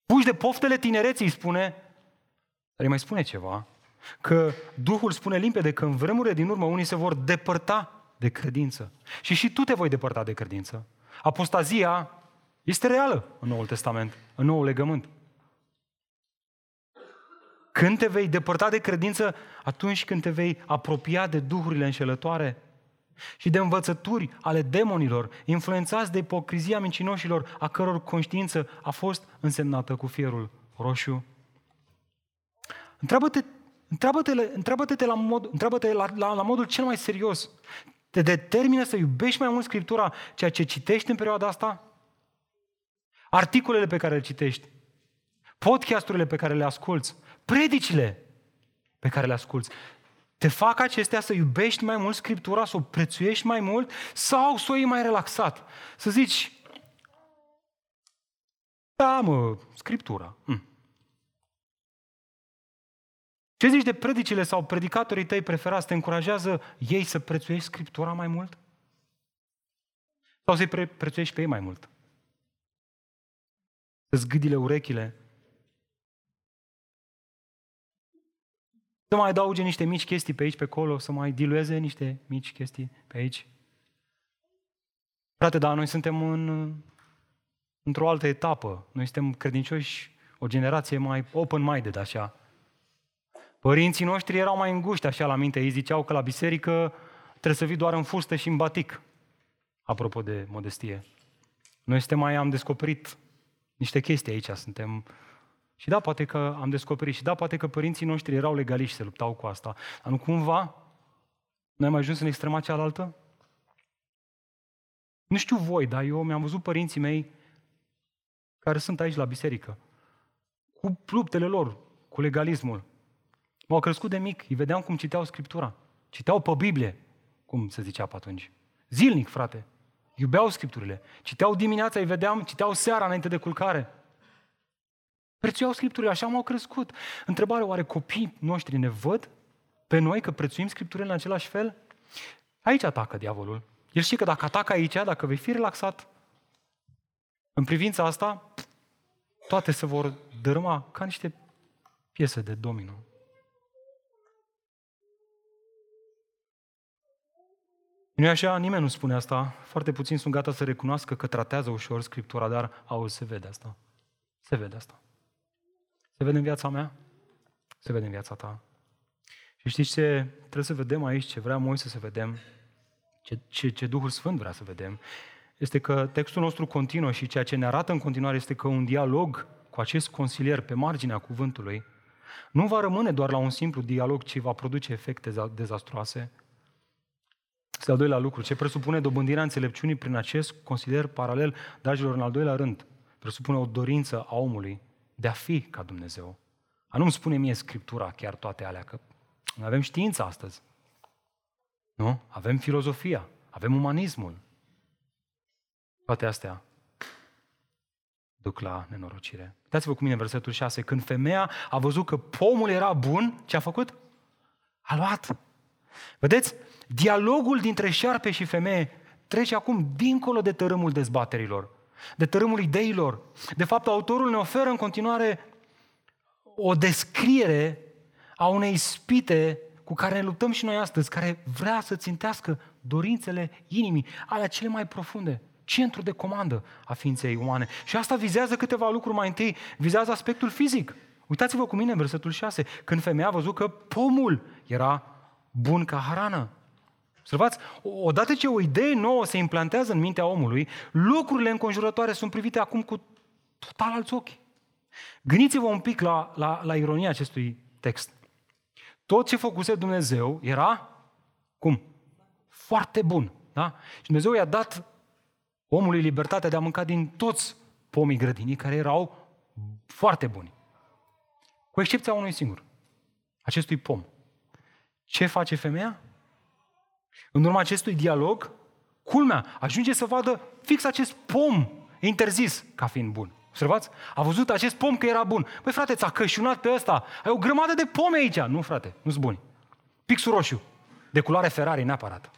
Puși de poftele tinereții, spune, dar îi mai spune ceva, că Duhul spune limpede că în vremurile din urmă unii se vor depărta de credință. Și și tu te voi depărta de credință. Apostazia este reală în Noul Testament, în Noul Legământ. Când te vei depărta de credință? Atunci când te vei apropia de duhurile înșelătoare și de învățături ale demonilor, influențați de ipocrizia mincinoșilor, a căror conștiință a fost însemnată cu fierul roșu. Întreabă-te, întreabă-te, întreabă-te, la, mod, întreabă-te la, la, la modul cel mai serios. Te determină să iubești mai mult Scriptura, ceea ce citești în perioada asta? Articolele pe care le citești, podcasturile pe care le asculți, predicile pe care le asculți. Te fac acestea să iubești mai mult Scriptura, să o prețuiești mai mult sau să o iei mai relaxat? Să zici, da mă, Scriptura. Hm. Ce zici de predicile sau predicatorii tăi preferați? Te încurajează ei să prețuiești Scriptura mai mult? Sau să-i pre- prețuiești pe ei mai mult? Să-ți gâdile urechile? Să mai adauge niște mici chestii pe aici, pe acolo, să mai dilueze niște mici chestii pe aici? Frate, dar noi suntem în, într-o altă etapă. Noi suntem credincioși, o generație mai open-minded, așa. Părinții noștri erau mai înguști așa la minte. Ei ziceau că la biserică trebuie să vii doar în fustă și în batic. Apropo de modestie. Noi suntem mai, am descoperit niște chestii aici, suntem... Și da, poate că am descoperit, și da, poate că părinții noștri erau legaliști, se luptau cu asta. Dar nu cumva noi am ajuns în extrema cealaltă? Nu știu voi, dar eu mi-am văzut părinții mei care sunt aici la biserică, cu luptele lor, cu legalismul, M-au crescut de mic, îi vedeam cum citeau Scriptura. Citeau pe Biblie, cum se zicea pe atunci. Zilnic, frate. Iubeau Scripturile. Citeau dimineața, îi vedeam, citeau seara înainte de culcare. Prețuiau Scripturile, așa m-au crescut. Întrebare, oare copiii noștri ne văd pe noi că prețuim Scripturile în același fel? Aici atacă diavolul. El știe că dacă atacă aici, dacă vei fi relaxat în privința asta, toate se vor dărâma ca niște piese de domino. Nu e așa? Nimeni nu spune asta. Foarte puțini sunt gata să recunoască că tratează ușor Scriptura, dar auzi, se vede asta. Se vede asta. Se vede în viața mea? Se vede în viața ta. Și știți ce trebuie să vedem aici, ce vrea Moise să vedem, ce, ce, ce Duhul Sfânt vrea să vedem, este că textul nostru continuă și ceea ce ne arată în continuare este că un dialog cu acest consilier pe marginea cuvântului nu va rămâne doar la un simplu dialog, ci va produce efecte dezastroase, este al doilea lucru. Ce presupune dobândirea înțelepciunii prin acest consider paralel, dragilor, în al doilea rând, presupune o dorință a omului de a fi ca Dumnezeu. A nu-mi spune mie Scriptura chiar toate alea, că avem știința astăzi. Nu? Avem filozofia, avem umanismul. Toate astea duc la nenorocire. Uitați-vă cu mine versetul 6. Când femeia a văzut că pomul era bun, ce a făcut? A luat. Vedeți? Dialogul dintre șarpe și femeie trece acum dincolo de tărâmul dezbaterilor, de tărâmul ideilor. De fapt, autorul ne oferă în continuare o descriere a unei spite cu care ne luptăm și noi astăzi, care vrea să țintească dorințele inimii, alea cele mai profunde, centru de comandă a ființei umane. Și asta vizează câteva lucruri mai întâi, vizează aspectul fizic. Uitați-vă cu mine în versetul 6, când femeia a văzut că pomul era bun ca hrană. Observați, odată ce o idee nouă se implantează în mintea omului, lucrurile înconjurătoare sunt privite acum cu total alți ochi. Gândiți-vă un pic la, la, la ironia acestui text. Tot ce făcuse Dumnezeu era, cum? Foarte bun. Da? Și Dumnezeu i-a dat omului libertatea de a mânca din toți pomii grădinii care erau foarte buni. Cu excepția unui singur. Acestui pom. Ce face femeia? În urma acestui dialog, culmea, ajunge să vadă fix acest pom interzis ca fiind bun. Observați? A văzut acest pom că era bun. Păi frate, ți-a cășunat pe ăsta. Ai o grămadă de pome aici. Nu, frate, nu-s buni. Pixul roșu, de culoare Ferrari neapărat.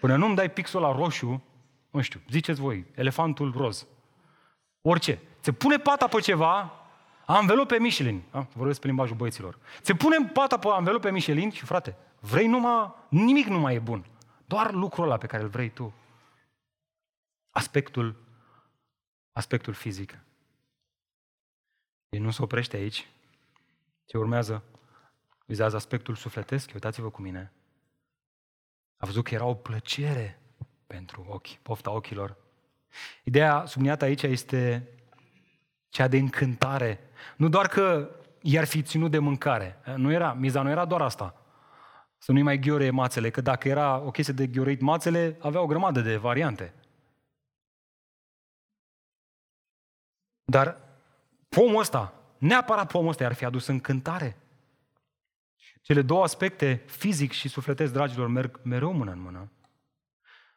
Până nu-mi dai pixul la roșu, nu știu, ziceți voi, elefantul roz. Orice. Se pune pata pe ceva, anvelope Michelin. A? Vorbesc pe limbajul băieților. Se pune pata pe anvelope Michelin și frate, Vrei numai, nimic nu mai e bun. Doar lucrul ăla pe care îl vrei tu. Aspectul, aspectul fizic. El nu se oprește aici. Ce urmează vizează aspectul sufletesc, uitați-vă cu mine. A văzut că era o plăcere pentru ochi, pofta ochilor. Ideea subliniată aici este cea de încântare. Nu doar că i-ar fi ținut de mâncare. Nu era, miza nu era doar asta. Să nu-i mai ghiore mațele, că dacă era o chestie de ghiorit mațele, avea o grămadă de variante. Dar pomul ăsta, neapărat pomul ăsta ar fi adus încântare. Cele două aspecte, fizic și sufletesc, dragilor, merg mereu mână în mână.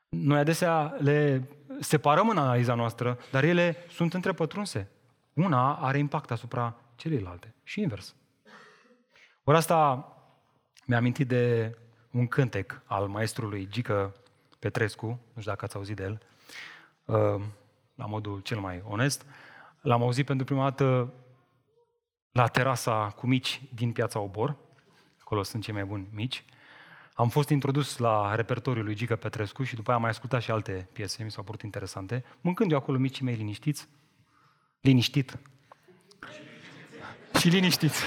Noi adesea le separăm în analiza noastră, dar ele sunt întrepătrunse. Una are impact asupra celelalte și invers. Ori asta mi-a amintit de un cântec al maestrului Gică Petrescu, nu știu dacă ați auzit de el, uh, la modul cel mai onest. L-am auzit pentru prima dată la terasa cu mici din Piața Obor, acolo sunt cei mai buni mici. Am fost introdus la repertoriul lui Gică Petrescu și după aia am mai ascultat și alte piese, mi s-au părut interesante, mâncând eu acolo micii mei liniștiți, liniștit. Și liniștiți.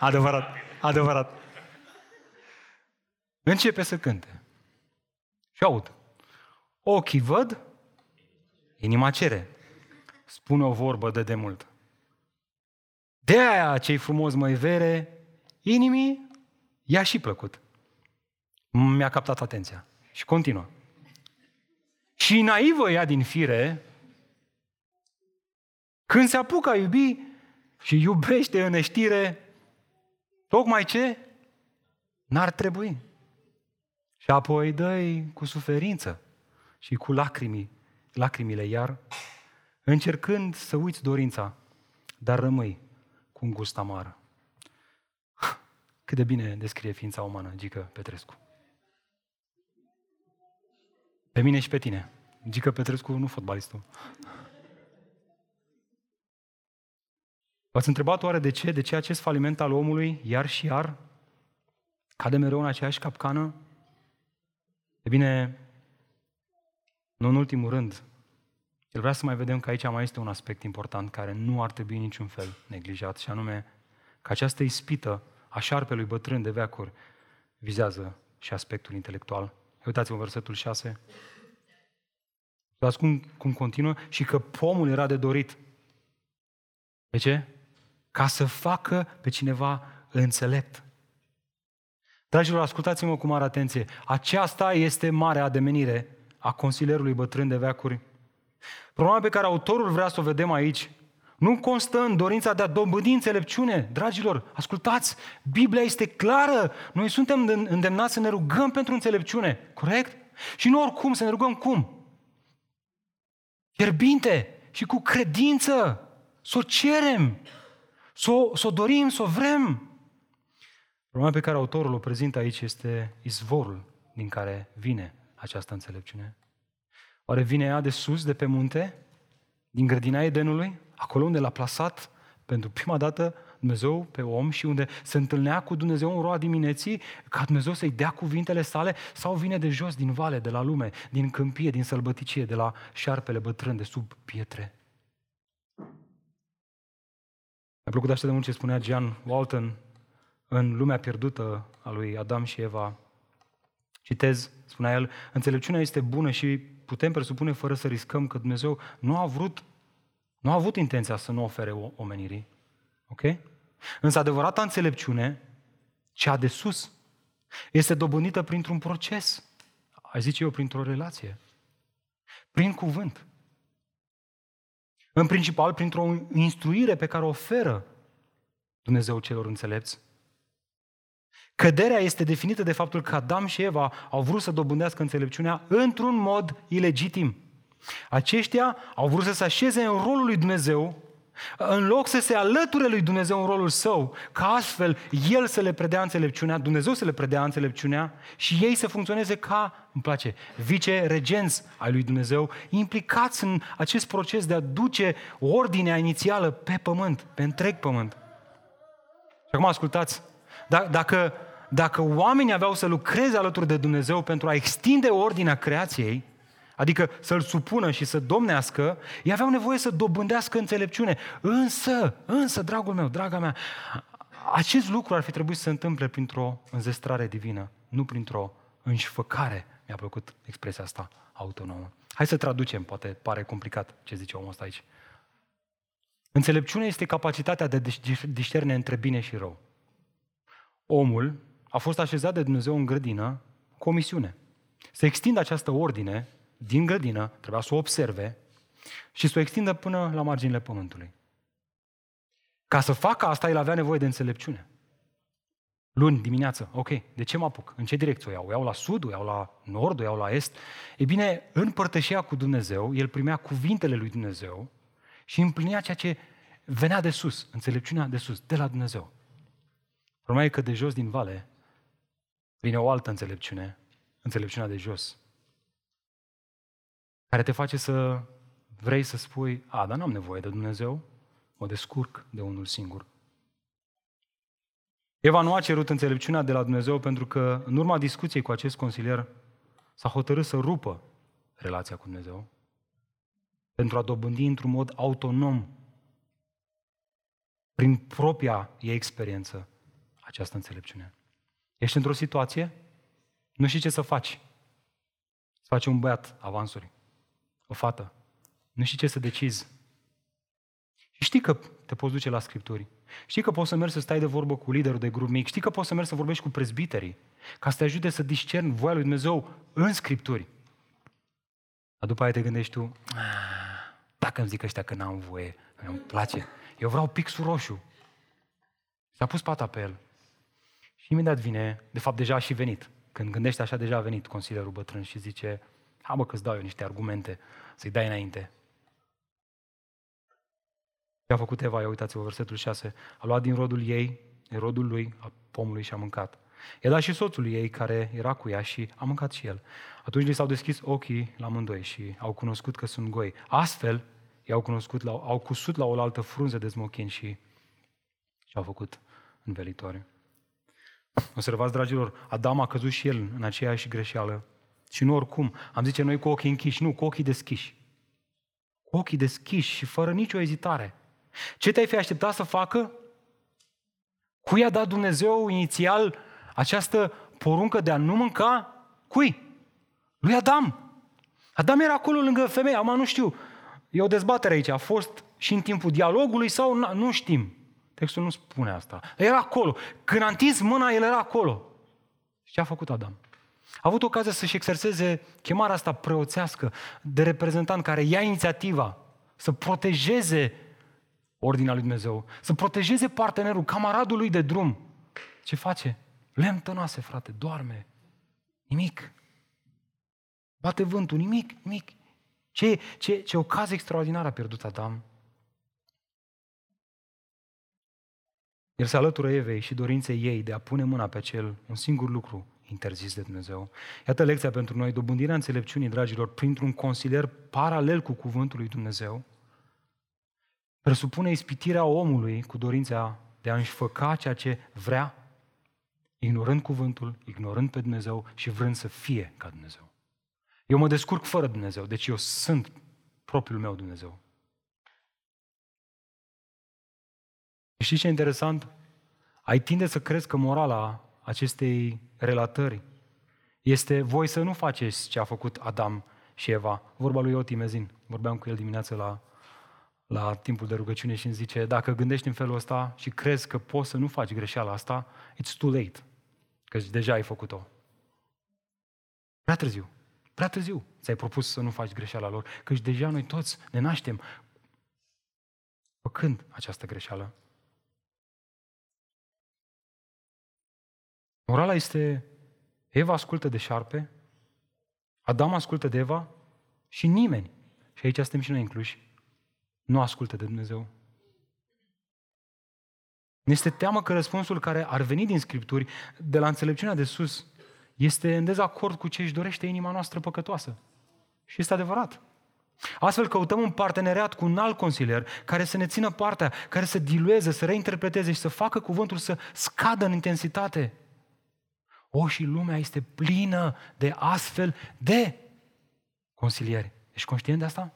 Adevărat, adevărat. Începe să cânte. Și aud. Ochii văd, inima cere. Spune o vorbă de demult. De aia ce frumos mai vere, inimii i-a și plăcut. Mi-a captat atenția. Și continuă. Și naivă ea din fire, când se apucă a iubi și iubește în neștire, tocmai ce n-ar trebui. Și apoi dă cu suferință și cu lacrimi, lacrimile iar, încercând să uiți dorința, dar rămâi cu un gust amar. Cât de bine descrie ființa umană, Gică Petrescu. Pe mine și pe tine. Gică Petrescu, nu fotbalistul. V-ați întrebat oare de ce? De ce acest faliment al omului, iar și iar, cade mereu în aceeași capcană? E bine, nu în ultimul rând, el vrea să mai vedem că aici mai este un aspect important care nu ar trebui niciun fel neglijat, și anume că această ispită a șarpelui bătrân de veacuri vizează și aspectul intelectual. Uitați-vă versetul 6. Uitați cum, cum continuă și că pomul era de dorit. De ce? Ca să facă pe cineva înțelept. Dragilor, ascultați-mă cu mare atenție. Aceasta este marea ademenire a consilierului bătrân de veacuri. Problema pe care autorul vrea să o vedem aici nu constă în dorința de a dobândi înțelepciune. Dragilor, ascultați, Biblia este clară. Noi suntem îndemnați să ne rugăm pentru înțelepciune, corect? Și nu oricum, să ne rugăm cum? Fierbinte și cu credință. Să o cerem, să o, să o dorim, să o vrem. Problema pe care autorul o prezintă aici este izvorul din care vine această înțelepciune. Oare vine ea de sus, de pe munte, din grădina Edenului, acolo unde l-a plasat pentru prima dată Dumnezeu pe om și unde se întâlnea cu Dumnezeu în roa dimineții, ca Dumnezeu să-i dea cuvintele sale, sau vine de jos, din vale, de la lume, din câmpie, din sălbăticie, de la șarpele bătrân de sub pietre. Mi-a plăcut așa de mult ce spunea John Walton în lumea pierdută a lui Adam și Eva. Citez, spunea el, înțelepciunea este bună și putem presupune fără să riscăm că Dumnezeu nu a vrut, nu a avut intenția să nu ofere omenirii. Ok? Însă adevărata înțelepciune, cea de sus, este dobândită printr-un proces. Ai zice eu, printr-o relație. Prin cuvânt. În principal, printr-o instruire pe care o oferă Dumnezeu celor înțelepți. Căderea este definită de faptul că Adam și Eva au vrut să dobândească înțelepciunea într-un mod ilegitim. Aceștia au vrut să se așeze în rolul lui Dumnezeu, în loc să se alăture lui Dumnezeu în rolul său, ca astfel El să le predea înțelepciunea, Dumnezeu să le predea înțelepciunea și ei să funcționeze ca, îmi place, vice-regenți ai lui Dumnezeu, implicați în acest proces de a duce ordinea inițială pe pământ, pe întreg pământ. Și acum ascultați, da, dacă dacă oamenii aveau să lucreze alături de Dumnezeu pentru a extinde ordinea creației, adică să-l supună și să domnească, ei aveau nevoie să dobândească înțelepciune. Însă, însă, dragul meu, draga mea, acest lucru ar fi trebuit să se întâmple printr-o înzestrare divină, nu printr-o înșfăcare. Mi-a plăcut expresia asta autonomă. Hai să traducem, poate pare complicat ce zice omul ăsta aici. Înțelepciunea este capacitatea de a discerne între bine și rău. Omul a fost așezat de Dumnezeu în grădină cu o misiune. Să extindă această ordine din grădină, trebuia să o observe și să o extindă până la marginile pământului. Ca să facă asta, el avea nevoie de înțelepciune. Luni dimineață, ok, de ce mă apuc? În ce direcție o iau? O iau la sud, o iau la nord, o iau la est? E bine, în părtășia cu Dumnezeu, el primea cuvintele lui Dumnezeu și împlinea ceea ce venea de sus, înțelepciunea de sus, de la Dumnezeu. Problema e că de jos din vale vine o altă înțelepciune, înțelepciunea de jos, care te face să vrei să spui, a, dar n-am nevoie de Dumnezeu, mă descurc de unul singur. Eva nu a cerut înțelepciunea de la Dumnezeu pentru că în urma discuției cu acest consilier s-a hotărât să rupă relația cu Dumnezeu pentru a dobândi într-un mod autonom, prin propria ei experiență, această înțelepciune. Ești într-o situație, nu știi ce să faci. Să faci un băiat avansuri, o fată. Nu știi ce să decizi. Și știi că te poți duce la Scripturi. Știi că poți să mergi să stai de vorbă cu liderul de grup mic. Știi că poți să mergi să vorbești cu prezbiterii. Ca să te ajute să discerni voia lui Dumnezeu în Scripturi. Dar după aia te gândești tu, ah, dacă îmi zic ăștia că n-am voie, îmi place. Eu vreau pixul roșu. S-a pus pata pe el. Și imediat vine, de fapt deja a și venit. Când gândește așa, deja a venit consilierul bătrân și zice, ha bă că-ți dau eu niște argumente, să-i dai înainte. Ce a făcut Eva? Ia uitați-vă, versetul 6. A luat din rodul ei, din rodul lui, a pomului și a mâncat. I-a dat și soțul ei care era cu ea și a mâncat și el. Atunci li s-au deschis ochii la amândoi și au cunoscut că sunt goi. Astfel, i-au cunoscut, la, au cusut la o altă frunză de smochin și și-au făcut învelitoare. Observați, dragilor, Adam a căzut și el în aceeași greșeală. Și nu oricum. Am zice noi cu ochii închiși, nu, cu ochii deschiși. Cu ochii deschiși și fără nicio ezitare. Ce te-ai fi așteptat să facă? Cui a dat Dumnezeu inițial această poruncă de a nu mânca? Cui? Lui Adam. Adam era acolo lângă femeie, am nu știu. E o dezbatere aici, a fost și în timpul dialogului sau nu știm. Textul nu spune asta. Era acolo. Când a întins mâna, el era acolo. Și ce a făcut Adam? A avut ocazia să-și exerseze chemarea asta preoțească de reprezentant care ia inițiativa să protejeze ordinea lui Dumnezeu, să protejeze partenerul, camaradul lui de drum. Ce face? Lemn tănase, frate, doarme. Nimic. Bate vântul, nimic, nimic. Ce, ce, ce ocazie extraordinară a pierdut Adam El se alătură Evei și dorinței ei de a pune mâna pe acel un singur lucru interzis de Dumnezeu. Iată lecția pentru noi, dobândirea înțelepciunii, dragilor, printr-un consilier paralel cu cuvântul lui Dumnezeu, presupune ispitirea omului cu dorința de a-și făca ceea ce vrea, ignorând cuvântul, ignorând pe Dumnezeu și vrând să fie ca Dumnezeu. Eu mă descurc fără Dumnezeu, deci eu sunt propriul meu Dumnezeu. Știți ce e interesant? Ai tinde să crezi că morala acestei relatări este voi să nu faceți ce a făcut Adam și Eva. Vorba lui Oti Mezin. Vorbeam cu el dimineață la, la timpul de rugăciune și îmi zice, dacă gândești în felul ăsta și crezi că poți să nu faci greșeala asta, it's too late. Că deja ai făcut-o. Prea târziu. Prea târziu ți-ai propus să nu faci greșeala lor. Căci deja noi toți ne naștem făcând această greșeală. Morala este, Eva ascultă de șarpe, Adam ascultă de Eva și nimeni, și aici suntem și noi incluși, nu ascultă de Dumnezeu. Ne este teamă că răspunsul care ar veni din Scripturi, de la înțelepciunea de sus, este în dezacord cu ce își dorește inima noastră păcătoasă. Și este adevărat. Astfel căutăm un parteneriat cu un alt consilier care să ne țină partea, care să dilueze, să reinterpreteze și să facă cuvântul să scadă în intensitate. O, și lumea este plină de astfel de consilieri. Ești conștient de asta?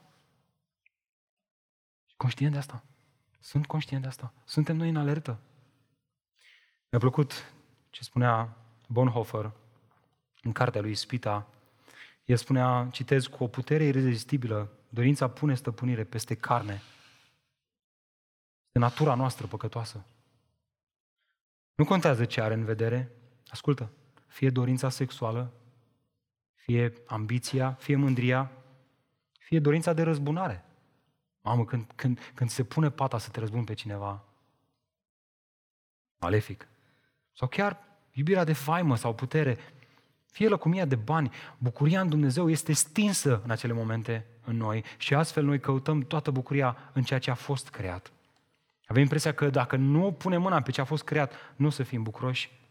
Ești conștient de asta? Sunt conștient de asta. Suntem noi în alertă. Mi-a plăcut ce spunea Bonhoeffer în cartea lui Spita. El spunea, citez, cu o putere irezistibilă, dorința pune stăpânire peste carne. De natura noastră păcătoasă. Nu contează ce are în vedere. Ascultă, fie dorința sexuală, fie ambiția, fie mândria, fie dorința de răzbunare. Mamă, când, când, când se pune pata să te răzbuni pe cineva, malefic. Sau chiar iubirea de faimă sau putere, fie lăcomia de bani, bucuria în Dumnezeu este stinsă în acele momente în noi și astfel noi căutăm toată bucuria în ceea ce a fost creat. Avem impresia că dacă nu punem mâna pe ce a fost creat, nu o să fim bucuroși.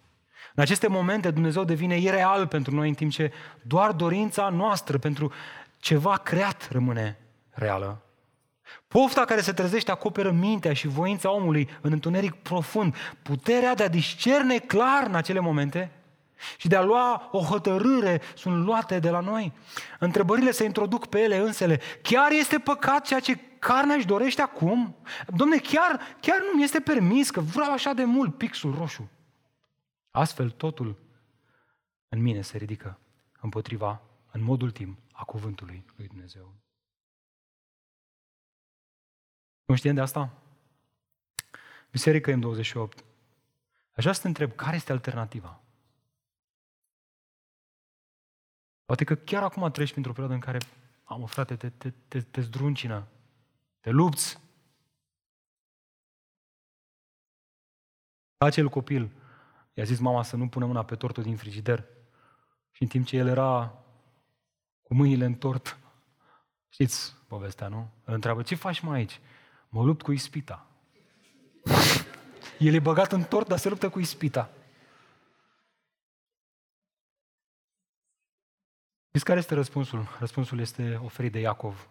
În aceste momente Dumnezeu devine ireal pentru noi, în timp ce doar dorința noastră pentru ceva creat rămâne reală. Pofta care se trezește acoperă mintea și voința omului în întuneric profund. Puterea de a discerne clar în acele momente și de a lua o hotărâre sunt luate de la noi. Întrebările se introduc pe ele însele. Chiar este păcat ceea ce carnea își dorește acum? Domne, chiar, chiar nu mi este permis că vreau așa de mult pixul roșu. Astfel totul în mine se ridică împotriva, în mod ultim, a cuvântului lui Dumnezeu. Conștient de asta? Biserică M28. Așa să te întreb, care este alternativa? Poate că chiar acum treci printr-o perioadă în care, am frate, te, te, te, te zdruncină, te lupți. Acel copil i-a zis mama să nu pună mâna pe tortul din frigider și în timp ce el era cu mâinile în tort, știți povestea, nu? Îl întreabă, ce faci mai aici? Mă lupt cu ispita. El e băgat în tort, dar se luptă cu ispita. Știți care este răspunsul? Răspunsul este oferit de Iacov.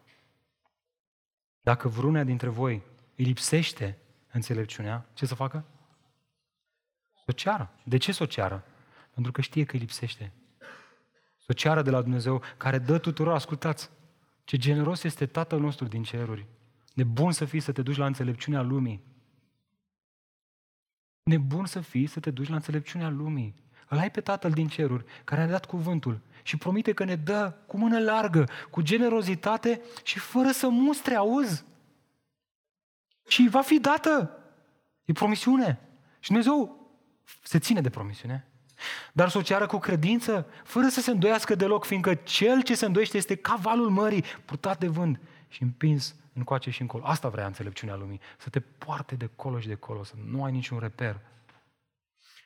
Dacă vreunea dintre voi îi lipsește înțelepciunea, ce să facă? Să o ceară. De ce să o ceară? Pentru că știe că îi lipsește. Să o ceară de la Dumnezeu, care dă tuturor, ascultați, ce generos este Tatăl nostru din ceruri. Nebun să fii să te duci la înțelepciunea lumii. Nebun să fii să te duci la înțelepciunea lumii. Îl ai pe Tatăl din ceruri, care a dat cuvântul și promite că ne dă cu mână largă, cu generozitate și fără să mustre, auzi? Și va fi dată. E promisiune. Și Dumnezeu se ține de promisiune. Dar să o ceară cu credință, fără să se îndoiască deloc, fiindcă cel ce se îndoiește este cavalul mării, purtat de vânt și împins încoace și încolo. Asta vrea înțelepciunea lumii, să te poarte de colo și de colo, să nu ai niciun reper.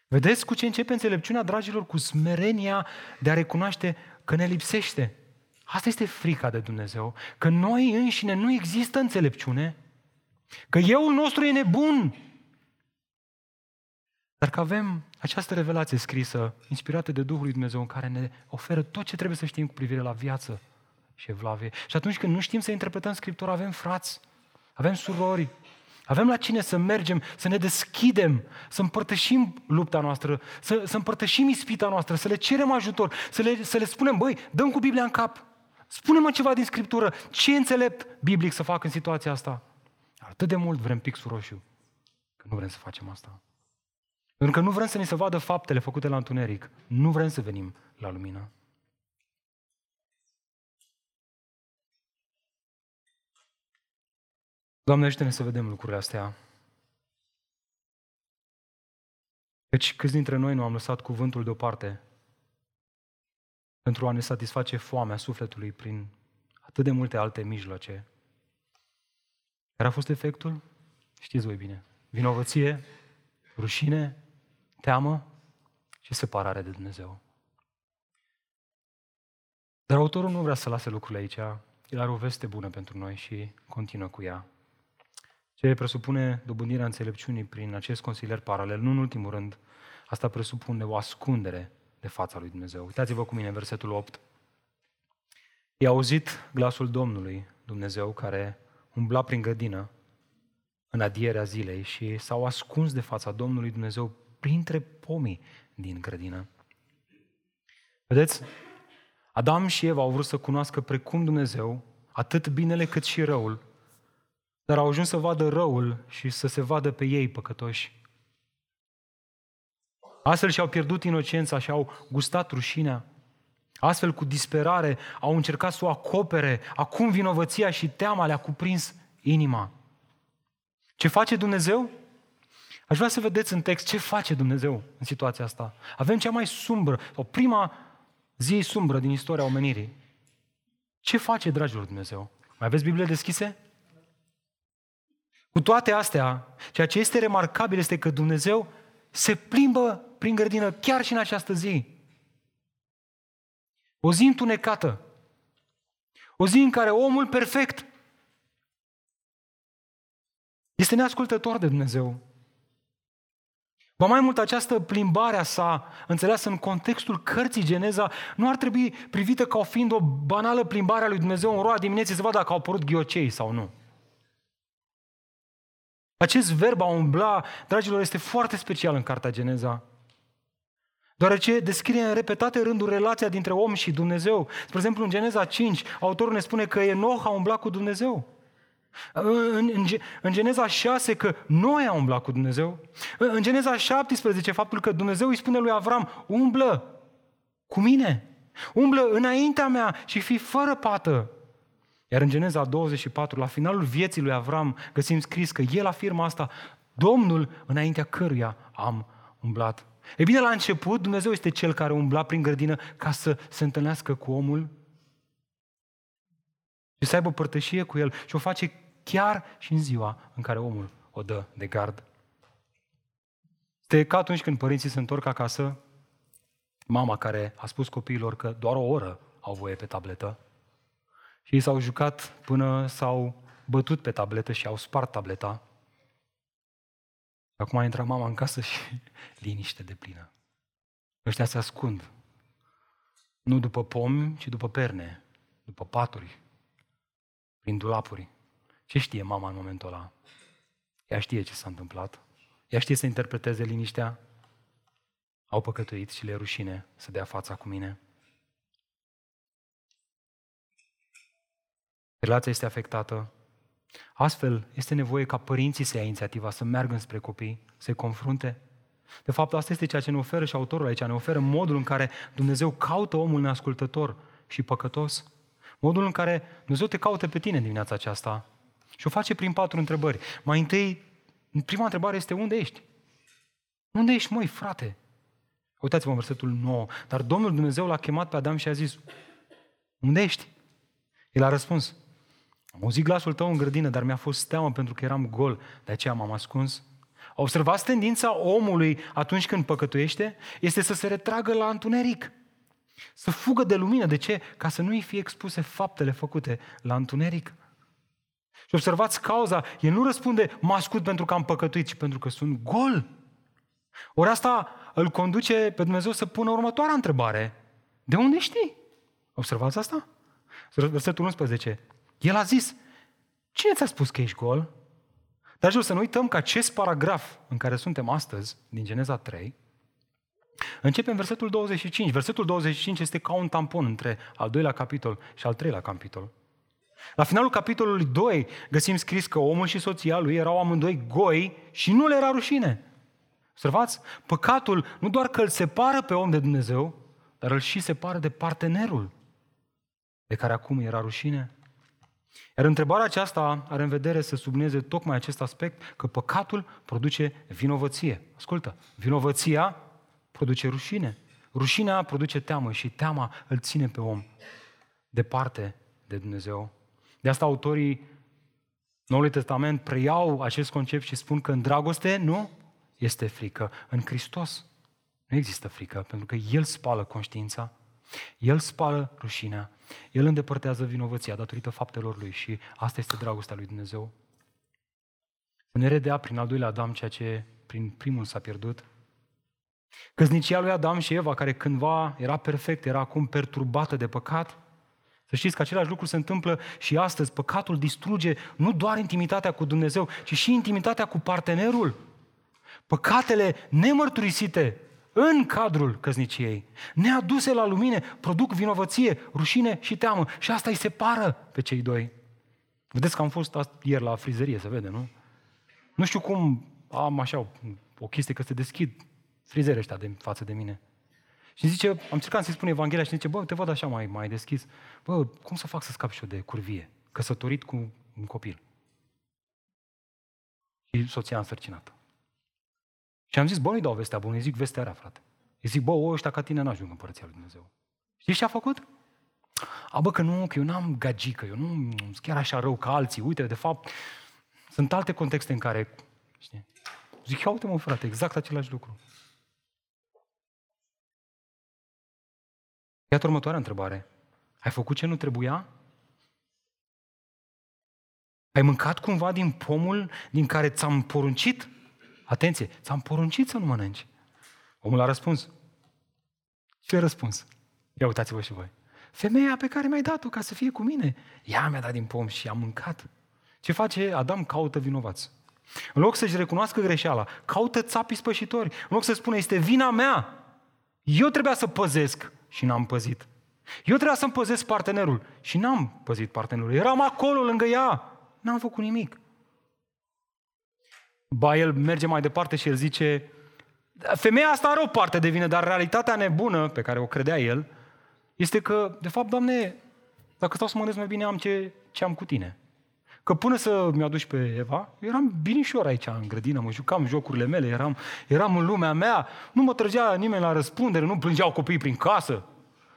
Vedeți cu ce începe înțelepciunea, dragilor? Cu smerenia de a recunoaște că ne lipsește. Asta este frica de Dumnezeu, că noi înșine nu există înțelepciune, că euul nostru e nebun, dar că avem această revelație scrisă, inspirată de Duhul lui Dumnezeu, în care ne oferă tot ce trebuie să știm cu privire la viață și evlavie. Și atunci când nu știm să interpretăm Scriptura, avem frați, avem surori, avem la cine să mergem, să ne deschidem, să împărtășim lupta noastră, să, să împărtășim ispita noastră, să le cerem ajutor, să le, să le spunem, băi, dăm cu Biblia în cap. Spune-mă ceva din Scriptură. Ce e înțelept biblic să fac în situația asta? Atât de mult vrem pixul roșu, că nu vrem să facem asta. Pentru că nu vrem să ni se vadă faptele făcute la întuneric. Nu vrem să venim la lumină. Doamne, ajută-ne să vedem lucrurile astea. Deci, câți dintre noi nu am lăsat cuvântul deoparte pentru a ne satisface foamea sufletului prin atât de multe alte mijloace? Care a fost efectul? Știți voi bine. Vinovăție, rușine, teamă și separare de Dumnezeu. Dar autorul nu vrea să lase lucrurile aici. El are o veste bună pentru noi și continuă cu ea. Ce presupune dobândirea înțelepciunii prin acest consilier paralel, nu în ultimul rând, asta presupune o ascundere de fața lui Dumnezeu. Uitați-vă cu mine, versetul 8. I-a auzit glasul Domnului Dumnezeu care umbla prin grădină în adierea zilei și s-au ascuns de fața Domnului Dumnezeu printre pomii din grădină. Vedeți? Adam și Eva au vrut să cunoască precum Dumnezeu, atât binele cât și răul, dar au ajuns să vadă răul și să se vadă pe ei păcătoși. Astfel și-au pierdut inocența și au gustat rușinea. Astfel, cu disperare, au încercat să o acopere. Acum vinovăția și teama le-a cuprins inima. Ce face Dumnezeu? Aș vrea să vedeți în text ce face Dumnezeu în situația asta. Avem cea mai sumbră, o prima zi sumbră din istoria omenirii. Ce face, dragilor Dumnezeu? Mai aveți Biblie deschise? Cu toate astea, ceea ce este remarcabil este că Dumnezeu se plimbă prin grădină chiar și în această zi. O zi întunecată. O zi în care omul perfect este neascultător de Dumnezeu. Ba mai mult, această plimbare a sa, înțeleasă în contextul cărții Geneza, nu ar trebui privită ca fiind o banală plimbare a lui Dumnezeu în roa dimineții să vadă dacă au apărut ghiocei sau nu. Acest verb a umbla, dragilor, este foarte special în cartea Geneza. Deoarece descrie în repetate rânduri relația dintre om și Dumnezeu. Spre exemplu, în Geneza 5, autorul ne spune că Enoch a umblat cu Dumnezeu. În, în, în Geneza 6 că noi am umblat cu Dumnezeu. În Geneza 17 faptul că Dumnezeu îi spune lui Avram, umblă cu mine, umblă înaintea mea și fii fără pată. Iar în Geneza 24, la finalul vieții lui Avram, găsim scris că el afirmă asta, Domnul înaintea căruia am umblat. E bine, la început, Dumnezeu este cel care umbla prin grădină ca să se întâlnească cu omul și să aibă părtășie cu el și o face chiar și în ziua în care omul o dă de gard. Este ca atunci când părinții se întorc acasă, mama care a spus copiilor că doar o oră au voie pe tabletă și ei s-au jucat până s-au bătut pe tabletă și au spart tableta. Acum a intrat mama în casă și liniște de plină. Ăștia se ascund. Nu după pomi, ci după perne, după paturi, prin dulapuri. Ce știe mama în momentul ăla? Ea știe ce s-a întâmplat. Ea știe să interpreteze liniștea. Au păcătuit și le rușine să dea fața cu mine. Relația este afectată. Astfel, este nevoie ca părinții să ia inițiativa, să meargă spre copii, să-i confrunte. De fapt, asta este ceea ce ne oferă și autorul aici, ne oferă modul în care Dumnezeu caută omul neascultător și păcătos. Modul în care Dumnezeu te caută pe tine dimineața aceasta și o face prin patru întrebări. Mai întâi, prima întrebare este unde ești? Unde ești, măi, frate? Uitați-vă în versetul 9. Dar Domnul Dumnezeu l-a chemat pe Adam și a zis, unde ești? El a răspuns, am auzit glasul tău în grădină, dar mi-a fost teamă pentru că eram gol, de aceea m-am ascuns. Observați tendința omului atunci când păcătuiește? Este să se retragă la întuneric. Să fugă de lumină. De ce? Ca să nu-i fie expuse faptele făcute la întuneric. Și observați cauza, el nu răspunde, mă ascult pentru că am păcătuit, ci pentru că sunt gol. Ori asta îl conduce pe Dumnezeu să pună următoarea întrebare. De unde știi? Observați asta? Versetul 11. El a zis, cine ți-a spus că ești gol? Dar să nu uităm că acest paragraf în care suntem astăzi, din Geneza 3, începe în versetul 25. Versetul 25 este ca un tampon între al doilea capitol și al treilea capitol. La finalul capitolului 2 găsim scris că omul și soția lui erau amândoi goi și nu le era rușine. Observați? Păcatul nu doar că îl separă pe om de Dumnezeu, dar îl și separă de partenerul de care acum era rușine. Iar întrebarea aceasta are în vedere să sublinieze tocmai acest aspect, că păcatul produce vinovăție. Ascultă, vinovăția produce rușine. Rușinea produce teamă și teama îl ține pe om departe de Dumnezeu. De asta autorii Noului Testament preiau acest concept și spun că în dragoste nu este frică. În Hristos nu există frică, pentru că El spală conștiința, El spală rușinea, El îndepărtează vinovăția datorită faptelor Lui și asta este dragostea Lui Dumnezeu. Să ne redea prin al doilea Adam ceea ce prin primul s-a pierdut. Căznicia lui Adam și Eva, care cândva era perfect, era acum perturbată de păcat, să știți că același lucru se întâmplă și astăzi. Păcatul distruge nu doar intimitatea cu Dumnezeu, ci și intimitatea cu partenerul. Păcatele nemărturisite în cadrul căsniciei, neaduse la lumine, produc vinovăție, rușine și teamă. Și asta îi separă pe cei doi. Vedeți că am fost ieri la frizerie, se vede, nu? Nu știu cum am așa o chestie că se deschid frizere ăștia de față de mine. Și zice, am încercat să-i spun Evanghelia și zice, bă, te văd așa mai, mai deschis. Bă, cum să fac să scap și eu de curvie? Căsătorit cu un copil. Și soția însărcinată. Și am zis, bă, nu-i dau vestea bună, îi zic vestea rea, frate. Îi zic, bă, o, ăștia ca tine n-ajung în Părăția Lui Dumnezeu. Știi ce a făcut? A, bă, că nu, că eu n-am gagică, eu nu sunt chiar așa rău ca alții. Uite, de fapt, sunt alte contexte în care, știi? Zic, ia uite mă, frate, exact același lucru. Iată următoarea întrebare. Ai făcut ce nu trebuia? Ai mâncat cumva din pomul din care ți-am poruncit? Atenție, ți-am poruncit să nu mănânci. Omul a răspuns. Ce a răspuns? Ia uitați-vă și voi. Femeia pe care mi-ai dat-o ca să fie cu mine, ea mi-a dat din pom și am mâncat. Ce face Adam? Caută vinovați. În loc să-și recunoască greșeala, caută țapii spășitori. În loc să spună, este vina mea. Eu trebuia să păzesc și n-am păzit. Eu trebuia să-mi păzesc partenerul și n-am păzit partenerul. Eram acolo lângă ea. N-am făcut nimic. Ba, el merge mai departe și el zice, femeia asta are o parte de vină, dar realitatea nebună pe care o credea el este că, de fapt, Doamne, dacă stau să mă gândesc mai bine, am ce, ce am cu tine. Că până să mi-aduci pe Eva, eram binișor aici în grădină, mă jucam jocurile mele, eram, eram în lumea mea, nu mă trăgea nimeni la răspundere, nu plângeau copiii prin casă.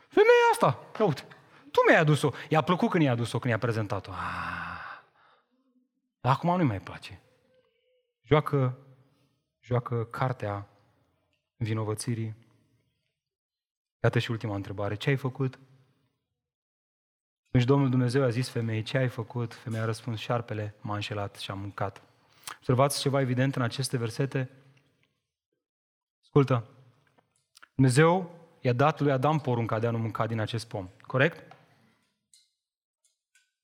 Femeia asta, ia uite, tu mi-ai adus-o. I-a plăcut când i-a adus-o, când i-a prezentat-o. Ah. Acum nu-i mai place. Joacă, joacă cartea vinovățirii. Iată și ultima întrebare. Ce ai făcut? Deci Domnul Dumnezeu a zis femeii, ce ai făcut? Femeia a răspuns, șarpele m-a înșelat și am mâncat. Observați ceva evident în aceste versete? Ascultă. Dumnezeu i-a dat lui Adam porunca de a nu mânca din acest pom. Corect?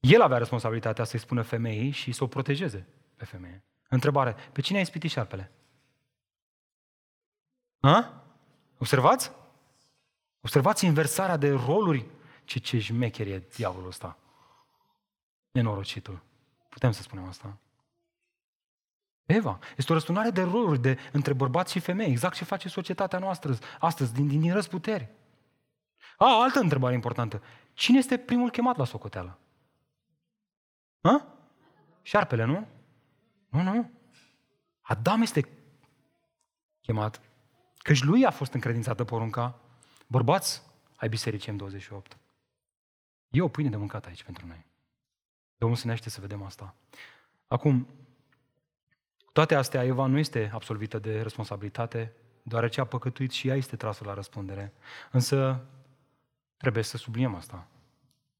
El avea responsabilitatea să-i spună femeii și să o protejeze pe femeie. Întrebare. Pe cine a ispitit șarpele? Ha? Observați? Observați inversarea de roluri. Ce, ce jmecher e diavolul ăsta. Nenorocitul. Putem să spunem asta. Eva. Este o răsturnare de roluri de, între bărbați și femei. Exact ce face societatea noastră astăzi, din, din, din răzputeri. A, altă întrebare importantă. Cine este primul chemat la socoteală? Ha? Șarpele, nu? Nu, nu. Adam este chemat. Căci lui a fost încredințată porunca. Bărbați ai bisericii M28. E o pâine de mâncat aici pentru noi. Domnul să ne să vedem asta. Acum, toate astea, Eva nu este absolvită de responsabilitate, deoarece a păcătuit și ea este trasă la răspundere. Însă, trebuie să subliniem asta,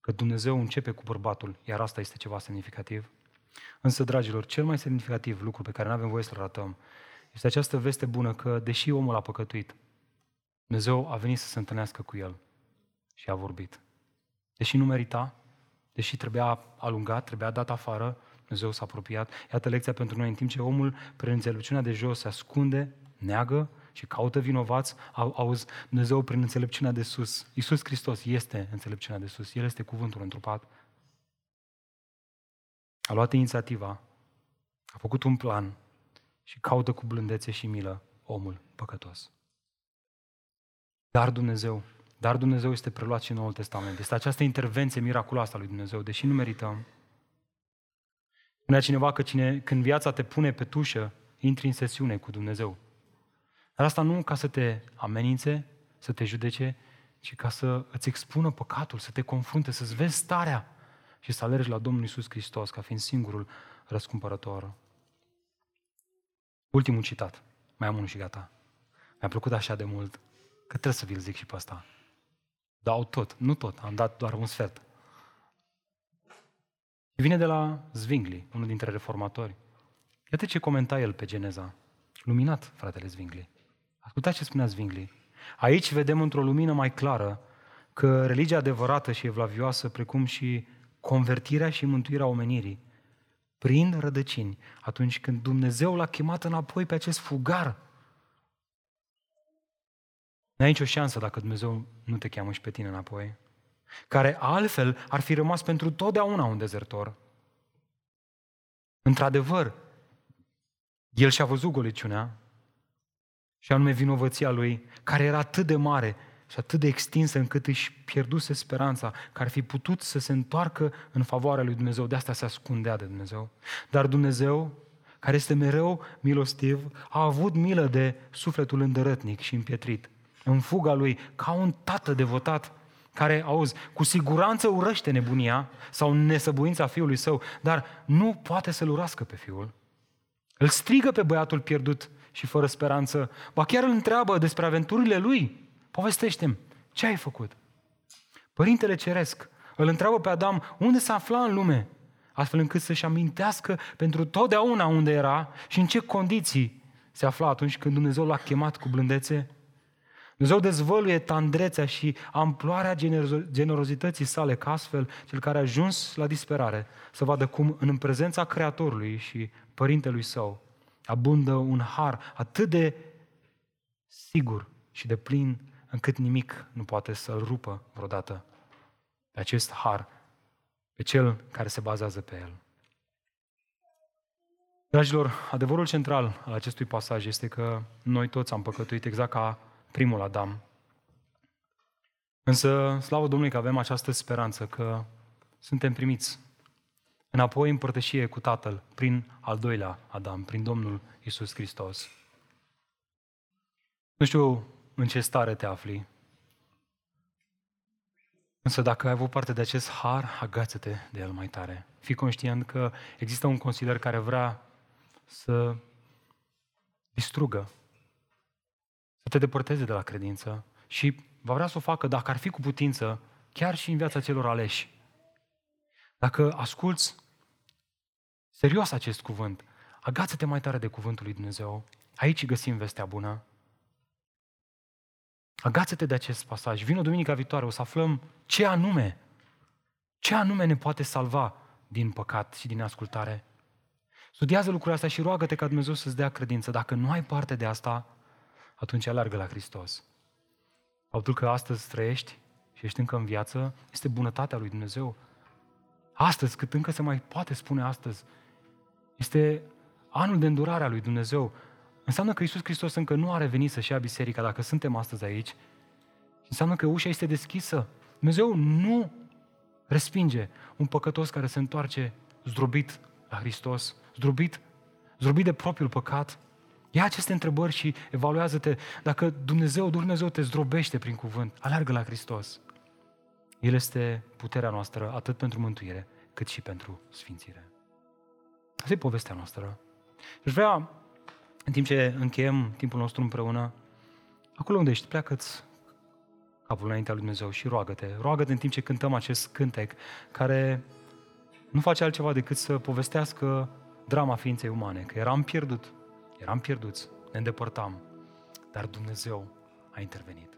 că Dumnezeu începe cu bărbatul, iar asta este ceva semnificativ. Însă, dragilor, cel mai semnificativ lucru pe care nu avem voie să-l ratăm este această veste bună că, deși omul a păcătuit, Dumnezeu a venit să se întâlnească cu el și a vorbit. Deși nu merita, deși trebuia alungat, trebuia dat afară, Dumnezeu s-a apropiat. Iată lecția pentru noi, în timp ce omul, prin înțelepciunea de jos, se ascunde, neagă și caută vinovați, auzi, Dumnezeu prin înțelepciunea de sus. Iisus Hristos este înțelepciunea de sus. El este cuvântul întrupat. A luat inițiativa, a făcut un plan și caută cu blândețe și milă omul păcătos. Dar Dumnezeu, dar Dumnezeu este preluat și în Noul Testament. Este această intervenție miraculoasă a lui Dumnezeu, deși nu merităm. Spunea cineva că cine, când viața te pune pe tușă, intri în sesiune cu Dumnezeu. Dar asta nu ca să te amenințe, să te judece, ci ca să îți expună păcatul, să te confrunte, să-ți vezi starea și să alergi la Domnul Isus Hristos ca fiind singurul răscumpărător. Ultimul citat. Mai am unul și gata. Mi-a plăcut așa de mult că trebuie să vi-l zic și pe asta. Dau tot, nu tot, am dat doar un sfert. Și vine de la Zwingli, unul dintre reformatori. Iată ce comenta el pe Geneza. Luminat, fratele Zwingli. Ascultați ce spunea Zwingli. Aici vedem într-o lumină mai clară că religia adevărată și evlavioasă, precum și convertirea și mântuirea omenirii, prin rădăcini, atunci când Dumnezeu l-a chemat înapoi pe acest fugar N-ai nicio șansă dacă Dumnezeu nu te cheamă și pe tine înapoi. Care altfel ar fi rămas pentru totdeauna un dezertor. Într-adevăr, el și-a văzut goliciunea și anume vinovăția lui, care era atât de mare și atât de extinsă încât își pierduse speranța că ar fi putut să se întoarcă în favoarea lui Dumnezeu. De asta se ascundea de Dumnezeu. Dar Dumnezeu, care este mereu milostiv, a avut milă de sufletul îndărătnic și împietrit. În fuga lui, ca un tată devotat, care, auzi, cu siguranță urăște nebunia sau nesăbuința fiului său, dar nu poate să-l urască pe fiul. Îl strigă pe băiatul pierdut și fără speranță, ba chiar îl întreabă despre aventurile lui. Povestește-mi, ce ai făcut? Părintele Ceresc îl întreabă pe Adam unde se afla în lume, astfel încât să-și amintească pentru totdeauna unde era și în ce condiții se afla atunci când Dumnezeu l-a chemat cu blândețe. Dumnezeu dezvăluie tandrețea și amploarea generozității sale, ca astfel cel care a ajuns la disperare să vadă cum în prezența Creatorului și Părintelui Său abundă un har atât de sigur și de plin încât nimic nu poate să-l rupă vreodată pe acest har, pe cel care se bazează pe el. Dragilor, adevărul central al acestui pasaj este că noi toți am păcătuit exact ca primul Adam. Însă, slavă Domnului că avem această speranță că suntem primiți înapoi în părtășie cu Tatăl prin al doilea Adam, prin Domnul Isus Hristos. Nu știu în ce stare te afli, însă dacă ai avut parte de acest har, agață-te de el mai tare. Fii conștient că există un consilier care vrea să distrugă, să te depărteze de la credință și va vrea să o facă, dacă ar fi cu putință, chiar și în viața celor aleși. Dacă asculți serios acest cuvânt, agață-te mai tare de cuvântul lui Dumnezeu. Aici găsim vestea bună. Agață-te de acest pasaj. Vino duminica viitoare, o să aflăm ce anume, ce anume ne poate salva din păcat și din ascultare. Studiază lucrurile astea și roagă-te ca Dumnezeu să-ți dea credință. Dacă nu ai parte de asta, atunci alargă la Hristos. Faptul că astăzi trăiești și ești încă în viață este bunătatea lui Dumnezeu. Astăzi, cât încă se mai poate spune astăzi, este anul de îndurare a lui Dumnezeu. Înseamnă că Iisus Hristos încă nu a revenit să-și ia biserica dacă suntem astăzi aici. Înseamnă că ușa este deschisă. Dumnezeu nu respinge un păcătos care se întoarce zdrobit la Hristos, zdrobit, zdrobit de propriul păcat. Ia aceste întrebări și evaluează-te. Dacă Dumnezeu, Dumnezeu te zdrobește prin cuvânt, aleargă la Hristos. El este puterea noastră atât pentru mântuire, cât și pentru sfințire. Asta e povestea noastră. Și vrea, în timp ce încheiem timpul nostru împreună, acolo unde ești, pleacă-ți capul înaintea lui Dumnezeu și roagă-te. Roagă-te în timp ce cântăm acest cântec, care nu face altceva decât să povestească drama ființei umane, că eram pierdut, eram pierduți, ne îndepărtam, dar Dumnezeu a intervenit.